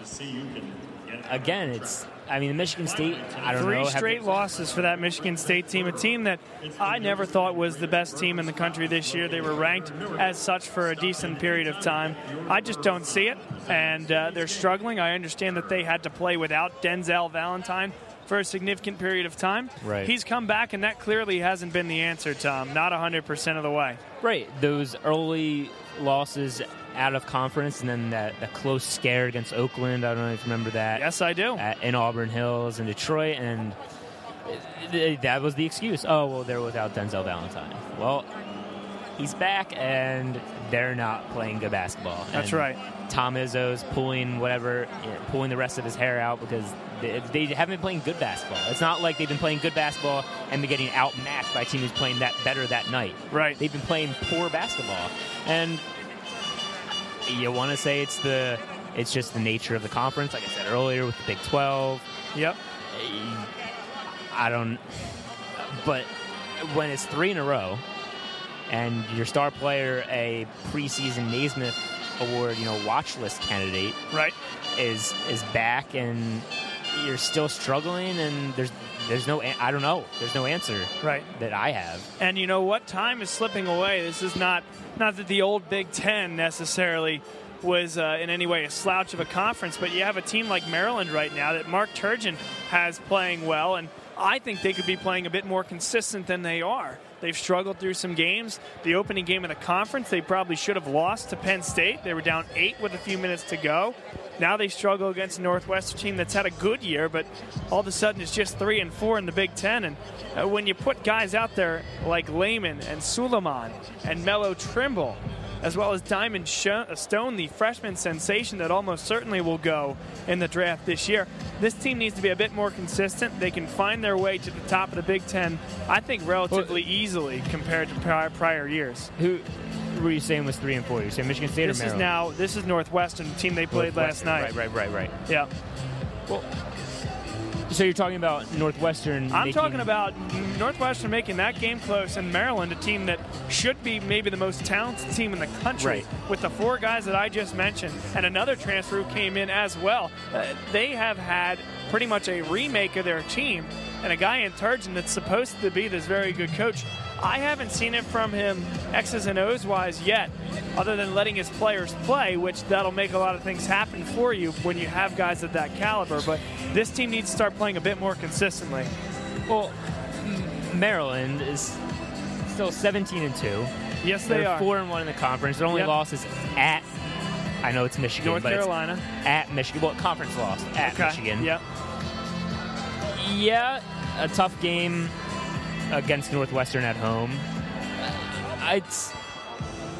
again, it's. I mean, the Michigan State. I don't Three know. have- straight losses for that Michigan State team, a team that I never thought was the best team in the country this year. They were ranked as such for a decent period of time. I just don't see it, and uh, they're struggling. I understand that they had to play without Denzel Valentine for a significant period of time. Right. He's come back, and that clearly hasn't been the answer, Tom. Not 100% of the way. Right. Those early losses out of conference, and then that, that close scare against Oakland. I don't know if you remember that. Yes, I do. At, in Auburn Hills and Detroit, and that was the excuse. Oh well, they're without Denzel Valentine. Well, he's back, and they're not playing good basketball. That's And right. Tom Izzo's pulling whatever, you know, pulling the rest of his hair out because they, they haven't been playing good basketball. It's not like they've been playing good basketball and been getting outmatched by a team who's playing that better that night. Right. They've been playing poor basketball, and you want to say it's the it's just the nature of the conference. Like I said earlier, with the Big Twelve, Yep. I don't. But when it's three in a row, and your star player, a preseason Naismith Award, you know, watch list candidate, Right. is is back, and you're still struggling, and there's there's no I don't know, there's no answer Right. that I have. And you know what? Time is slipping away. This is not not that the old Big Ten necessarily was uh, in any way a slouch of a conference, but you have a team like Maryland right now that Mark Turgeon has playing well, and I think they could be playing a bit more consistent than they are. They've struggled through some games. The opening game of the conference, they probably should have lost to Penn State. They were down eight with a few minutes to go. Now they struggle against a Northwestern team that's had a good year, but all of a sudden it's just three and four in the Big Ten. And uh, when you put guys out there like Layman and Sulaimon and Melo Trimble, as well as Diamond Sh- Stone, the freshman sensation that almost certainly will go in the draft this year. This team needs to be a bit more consistent. They can find their way to the top of the Big Ten, I think, relatively easily compared to prior, prior years. Who were you saying was three and four? You saying Michigan State This or is now this is Northwestern, the team they played last night. Right, right, right, right. Yeah. So you're talking about Northwestern? I'm talking about Northwestern making that game close, and Maryland, a team that should be maybe the most talented team in the country, Right. with the four guys that I just mentioned, and another transfer who came in as well. Uh, they have had pretty much a remake of their team, and a guy in Turgeon that's supposed to be this very good coach. I haven't seen it from him X's and O's wise yet, other than letting his players play, which that'll make a lot of things happen for you when you have guys of that caliber. But this team needs to start playing a bit more consistently. Well, Maryland is still 17 and two. Yes, they They're are. four and one in the conference. Their only Yep. loss is at. I know it's Michigan, North but Carolina. it's at Michigan. Well, conference loss at Okay. Michigan. Yep. Yeah, a tough game against Northwestern at home. Uh, I,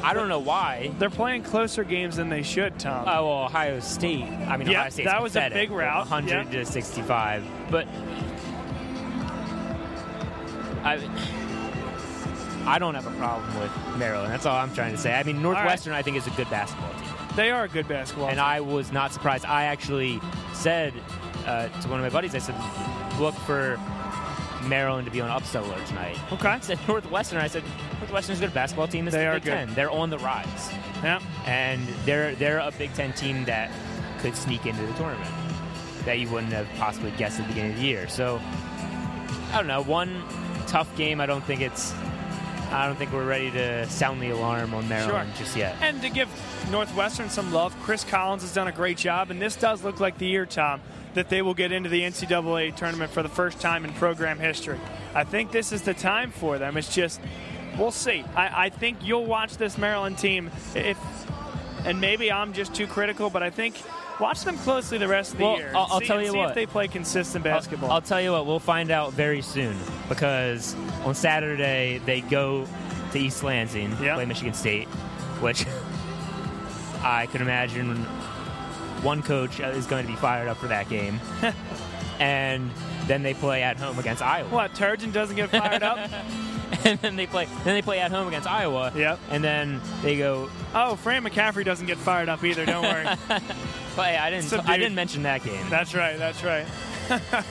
I don't know why. They're playing closer games than they should, Tom. Oh, well, Ohio State. I mean, Yeah, Ohio State's that was a big route. 100 to 65. But I, I don't have a problem with Maryland. That's all I'm trying to say. I mean, Northwestern, I think, is a good basketball team. they are a good basketball. And team. I was not surprised. I actually said uh, to one of my buddies, I said, look for Maryland to be on upset alert tonight. Okay. I said Northwestern. I said Northwestern's a good basketball team. They the are Big good. Ten. They're on the rise, yeah. and they're they're a Big Ten team that could sneak into the tournament that you wouldn't have possibly guessed at the beginning of the year. So I don't know. One tough game. I don't think it's. I don't think we're ready to sound the alarm on Maryland Sure. just yet. And to give Northwestern some love, Chris Collins has done a great job, and this does look like the year, Tom, that they will get into the NCAA tournament for the first time in program history. I think this is the time for them. It's just, we'll see. I, I think you'll watch this Maryland team if, and maybe I'm just too critical, but I think watch them closely the rest of the Well, year. I'll- I'll See- tell you see what. if they play consistent I'll- basketball. I'll, tell you what, we'll find out very soon because on Saturday they go to East Lansing, Yeah. play Michigan State, which I can imagine one coach is going to be fired up for that game. and then they play at home against Iowa. what, Turgeon doesn't get fired up? and then they play then they play at home against Iowa. Yep. And then they go oh, Fran McCaffery doesn't get fired up either, don't worry. but hey, I didn't Subdued. I didn't mention that game. that's right, that's right.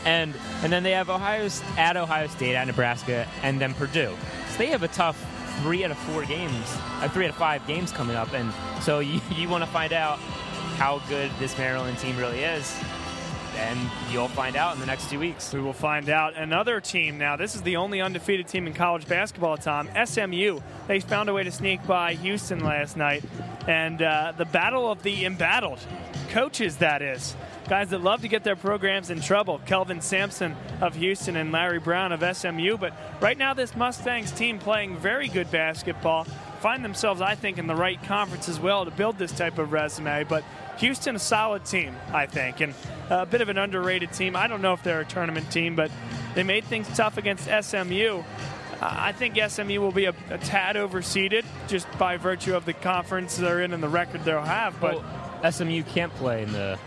and and then they have Ohio at Ohio State, at Nebraska, and then Purdue. So they have a tough three out of four games, uh, three out of five games coming up, and so you, you want to find out how good this Maryland team really is. and you'll find out in the next two weeks. We will find out. Another team now. This is the only undefeated team in college basketball. Tom SMU. They found a way to sneak by Houston last night, and uh, the battle of the embattled coaches. That is guys that love to get their programs in trouble. Kelvin Sampson of Houston and Larry Brown of SMU. But right now, this Mustangs team playing very good basketball. Find themselves, I think, in the right conference as well to build this type of resume. But Houston, a solid team, I think, and a bit of an underrated team. I don't know if they're a tournament team, but they made things tough against SMU. Uh, I think SMU will be a, a tad overseeded just by virtue of the conference they're in and the record they'll have. But Well, SMU can't play in the.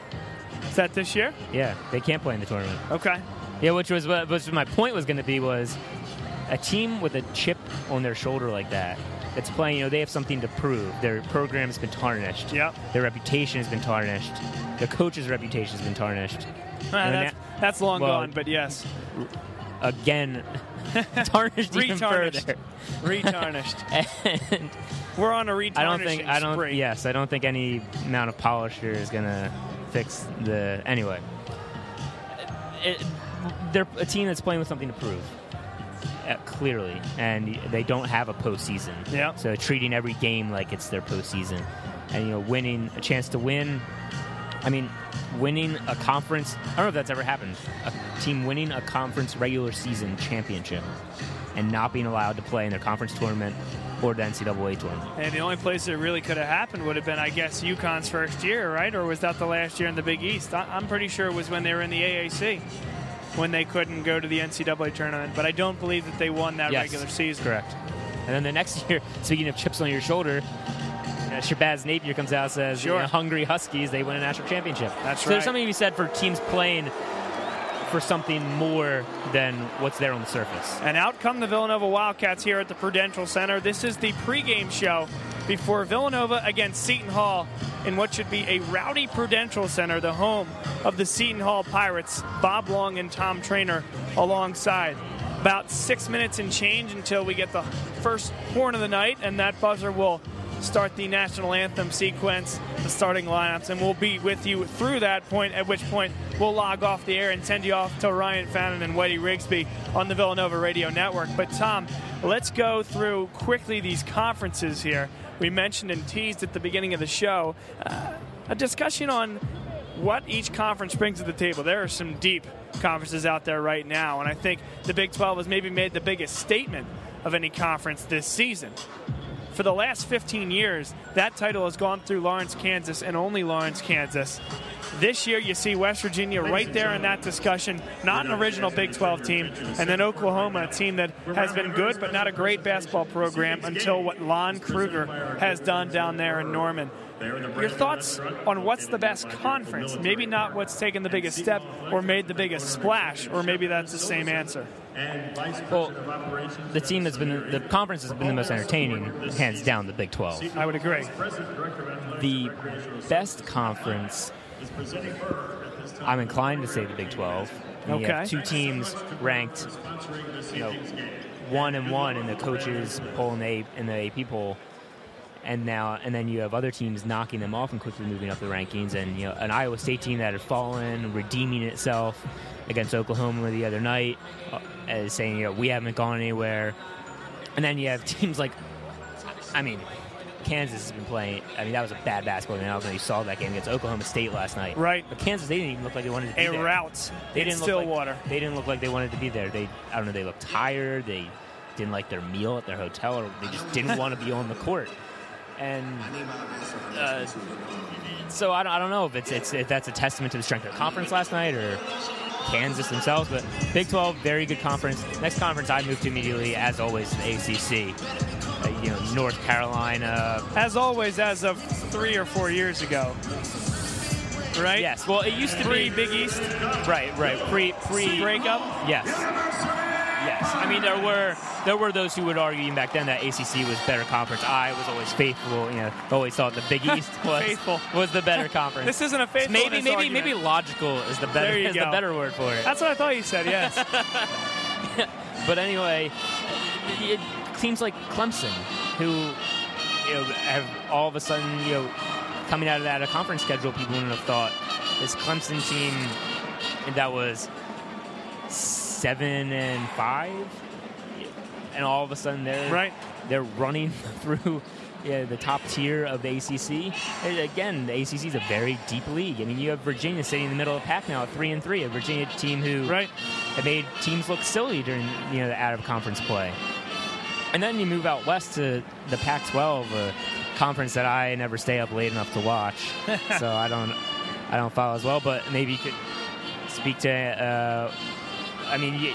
is that this year? Yeah, they can't play in the tournament. Okay. Yeah, which was what which my point was going to be was a team with a chip on their shoulder like that that's playing. You know, they have something to prove. Their program has been tarnished. Yep. Their reputation has been tarnished. Their coach's reputation has been tarnished. Uh, that's, now- that's long well, gone, but yes. Again, tarnished even Retarnished. further. Retarnished. And We're on a retarnishing I don't think I don't. spree. Yes, I don't think any amount of polisher is gonna fix the. Anyway, it, they're a team that's playing with something to prove. Uh, clearly, and they don't have a postseason. Yep. So treating every game like it's their postseason, and you know, winning a chance to win. I mean, winning a conference. I don't know if that's ever happened. A team winning a conference regular season championship and not being allowed to play in their conference tournament or the NCAA tournament. And the only place it really could have happened would have been, I guess, UConn's first year, right? Or was that the last year in the Big East? I- I'm pretty sure it was when they were in the AAC when they couldn't go to the NCAA tournament. But I don't believe that they won that Yes, regular season. Correct. And then the next year, speaking of chips on your shoulder, uh, Shabazz Napier comes out and says, Sure. you know, "Hungry Huskies, they win a national championship." That's so There's something to be said for teams playing for something more than what's there on the surface. And out come the Villanova Wildcats here at the Prudential Center. This is the pregame show before Villanova against Seton Hall in what should be a rowdy Prudential Center, the home of the Seton Hall Pirates. Bob Long and Tom Trainer alongside. About six minutes and change until we get the first horn of the night, and that buzzer will start the national anthem sequence, the starting lineups, and we'll be with you through that point, at which point we'll log off the air and send you off to Ryan Fannon and Whitey Rigsby on the Villanova Radio Network. But Tom, let's go through quickly these conferences here. We mentioned and teased at the beginning of the show uh, a discussion on what each conference brings to the table. There are some deep conferences out there right now, and I think the Big 12 has maybe made the biggest statement of any conference this season for the last 15 years, that title has gone through Lawrence, Kansas, and only Lawrence, Kansas. This year, you see West Virginia right there in that discussion, not an original Big 12 team, and then Oklahoma, a team that has been good but not a great basketball program until what Lon Kruger has done down there in Norman. Your thoughts on what's the best conference? Maybe not what's taken the biggest step or made the biggest splash, or maybe that's the same answer. Well, the team that's been the conference has been the most entertaining, hands down, the Big 12. I would agree. The best conference, I'm inclined to say the Big 12. And You have two teams ranked, you know, one and one in the coaches poll and the, in the AP poll, and now and then you have other teams knocking them off and quickly moving up the rankings. And you know, an Iowa State team that had fallen, redeeming itself against Oklahoma the other night, uh, as saying, you know, we haven't gone anywhere. And then you have teams like, I mean, Kansas has been playing. I mean, that was a bad basketball game. I don't know if you saw that game against Oklahoma State last night. Right. But Kansas, they didn't even look like they wanted to be A there. rout They didn't Stillwater. Like, they didn't look like they wanted to be there. They, I don't know. They looked tired. They didn't like their meal at their hotel, or they just didn't want to be on the court. And uh, so I don't, I don't know if it's, it's if that's a testament to the strength of the conference last night or Kansas themselves. But Big 12, very good conference. Next conference I moved to immediately, as always, the ACC. Uh, you know, North Carolina. As always, as of three or four years ago. Right? Yes. Well, it used to be Big East right, right. Pre pre breakup. Yes. I mean, there were there were those who would argue even back then that ACC was better conference. I was always faithful. You know, always thought the Big East was Faithful. was the better conference. This isn't a faithful. maybe maybe maybe logical is the better is the better word for it. That's what I thought you said. Yes. But anyway, it seems like Clemson, who you know have all of a sudden you know coming out of that a conference schedule, people wouldn't have thought this Clemson team and that was seven and five, and all of a sudden they're Right. they're running through yeah, the top tier of the ACC. And again, the ACC is a very deep league. I mean, you have Virginia sitting in the middle of the pack now, at three and three, a Virginia team who Right. have made teams look silly during you know the out of conference play. And then you move out west to the Pac-12, a conference that I never stay up late enough to watch, so I don't I don't follow as well. But maybe you could speak to. Uh, I mean, you,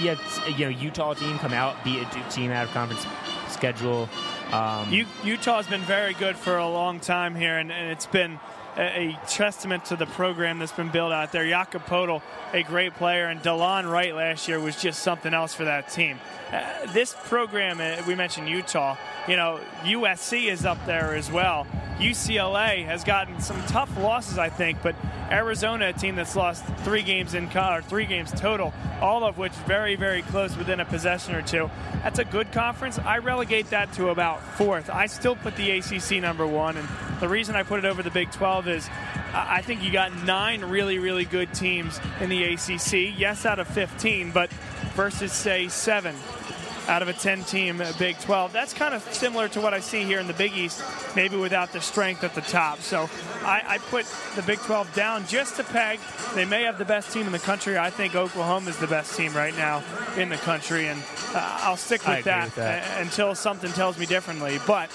you you know Utah team come out, beat a Duke team out of conference schedule. Um, U- Utah's been very good for a long time here, and, and it's been a, a testament to the program that's been built out there. Jakob Poeltl, a great player, and DeLon Wright last year was just something else for that team. Uh, this program, uh, we mentioned Utah, you know, USC is up there as well. UCLA has gotten some tough losses, I think, but Arizona, a team that's lost three games in or three games total, all of which very, very close within a possession or two. That's a good conference. I relegate that to about fourth. I still put the ACC number one, and the reason I put it over the Big 12 is I think you got nine really, really good teams in the ACC. Yes, out of 15, but versus say seven out of a 10 team Big 12. That's kind of similar to what I see here in the Big East, maybe without the strength at the top. So I, I put the Big 12 down just to peg. They may have the best team in the country. I think Oklahoma is the best team right now in the country, and uh, I'll stick with that, with that. uh, until something tells me differently. But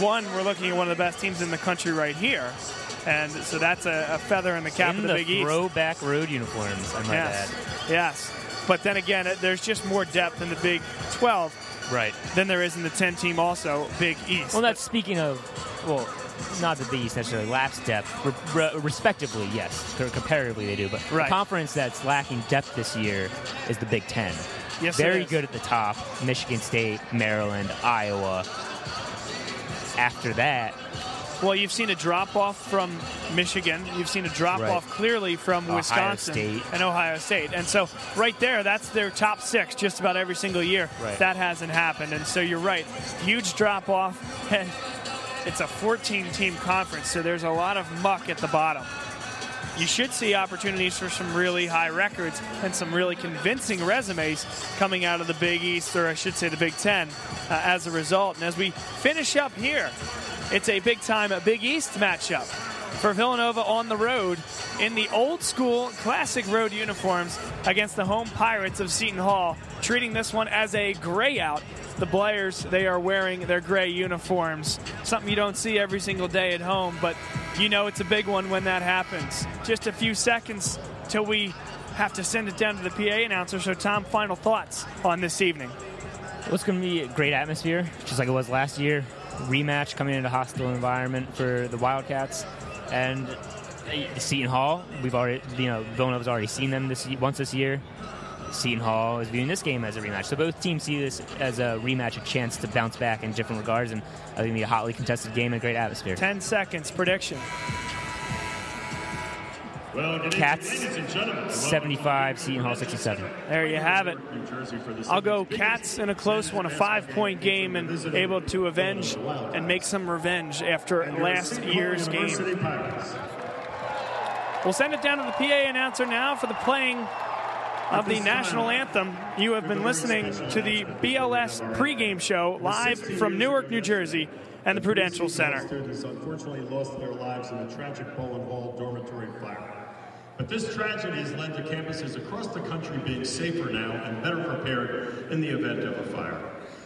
one, we're looking at one of the best teams in the country right here. And so that's a, a feather in the cap in of the, the Big East. throwback road uniforms, I might Yes. add. Yes. But then again, there's just more depth in the Big 12 Right. than there is in the 10 team also Big East. Well, that's speaking of, well, not the Big East necessarily lacks depth, re- re- respectively, yes. Co- Comparatively, they do. But Right. the conference that's lacking depth this year is the Big Ten. Yes, Very good at the top Michigan State, Maryland, Iowa. After that, Well, you've seen a drop off from Michigan. You've seen a drop Right. off clearly from Ohio Wisconsin State. and Ohio State. And so, right there, that's their top six just about every single year. Right. That hasn't happened. And so, you're right. Huge drop off. And it's a 14 team conference, so there's a lot of muck at the bottom. You should see opportunities for some really high records and some really convincing resumes coming out of the Big East, or I should say the Big Ten, uh, as a result. And as we finish up here, it's a big time Big East matchup for Villanova on the road in the old school classic road uniforms against the home Pirates of Seton Hall, treating this one as a gray out. The players, they are wearing their gray uniforms. Something you don't see every single day at home, but you know it's a big one when that happens. Just a few seconds till we have to send it down to the PA announcer. So, Tom, final thoughts on this evening. What's going to be a great atmosphere, just like it was last year. Rematch coming into a hostile environment for the Wildcats, and uh, Seton Hall. We've already, you know, Villanova's already seen them this once this year. Seton Hall is viewing this game as a rematch, so both teams see this as a rematch, a chance to bounce back in different regards, and I think it'll be a hotly contested game and a great atmosphere. 10 seconds, prediction. Cats 75, Seton Hall 67. There you have it. I'll go Cats in a close one, a five point game, and able to avenge and make some revenge after last year's game. We'll send it down to the PA announcer now for the playing of the national anthem. You have been listening to the BLS pregame show live from Newark, New Jersey, and the Prudential Center. Students unfortunately lost their lives in the tragic Boland Hall dormitory fire. But this tragedy has led to campuses across the country being safer now and better prepared in the event of a fire.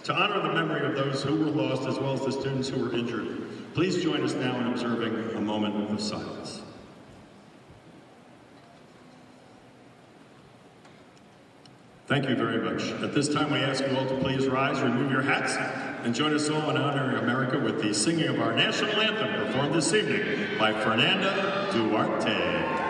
To honor the memory of those who were lost as well as the students who were injured, please join us now in observing a moment of silence. Thank you very much. At this time, we ask you all to please rise, remove your hats, and join us all in honoring America with the singing of our national anthem performed this evening by Fernanda Duarte.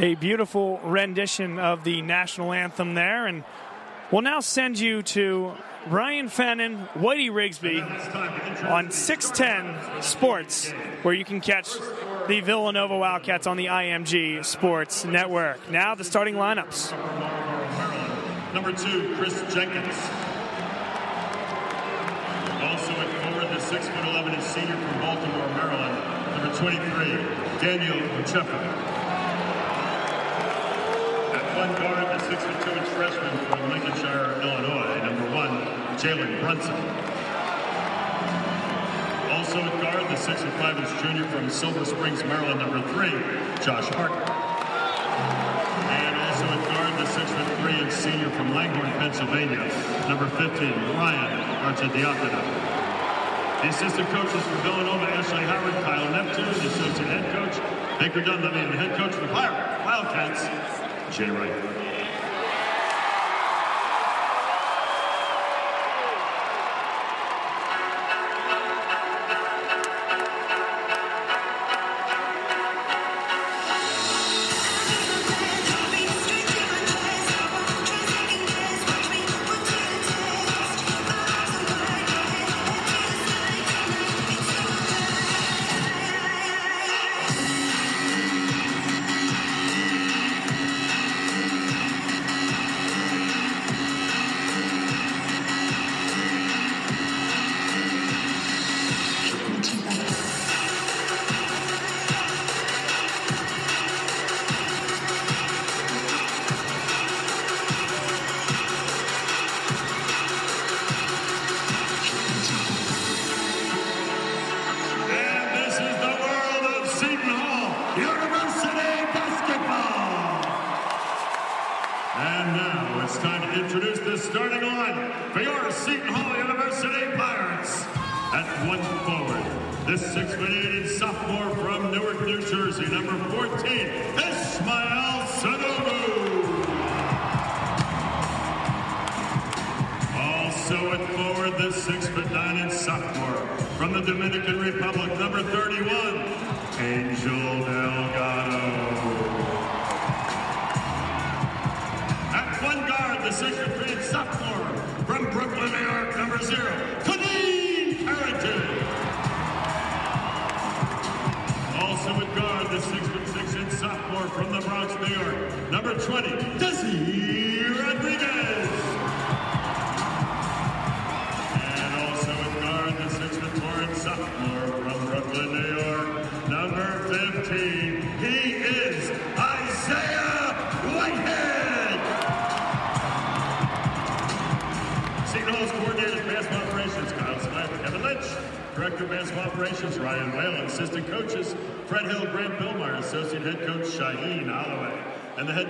A beautiful rendition of the national anthem there, and we'll now send you to Ryan Fannon, Whitey Rigsby on 610 Sports, where you can catch the Villanova Wildcats on the IMG Sports Network. Now, the starting lineups. Number two, Kris Jenkins. Also at forward, the 6'11" senior from Baltimore, Maryland. Number 23, Daniel Ochefa. 6'2" freshman from Lincolnshire, Illinois. Number one, Jalen Brunson. Also at guard, the 6'5" junior from Silver Springs, Maryland. Number three, Josh Harker. And also at guard, the 6'3" and senior from Langhorne, Pennsylvania. Number 15, Ryan Arcidiacono. The assistant coaches for Villanova, Ashley Howard, Kyle Neptune, the associate head coach, Baker Dunleavy, and the head coach for the Pirate Wildcats, Jay Wright.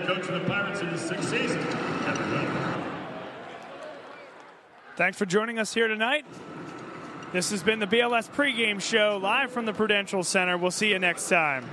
Coach of the Pirates in his sixth season, Kevin Lynch. Thanks for joining us here tonight. This has been the BLS pregame show live from the Prudential Center. We'll see you next time.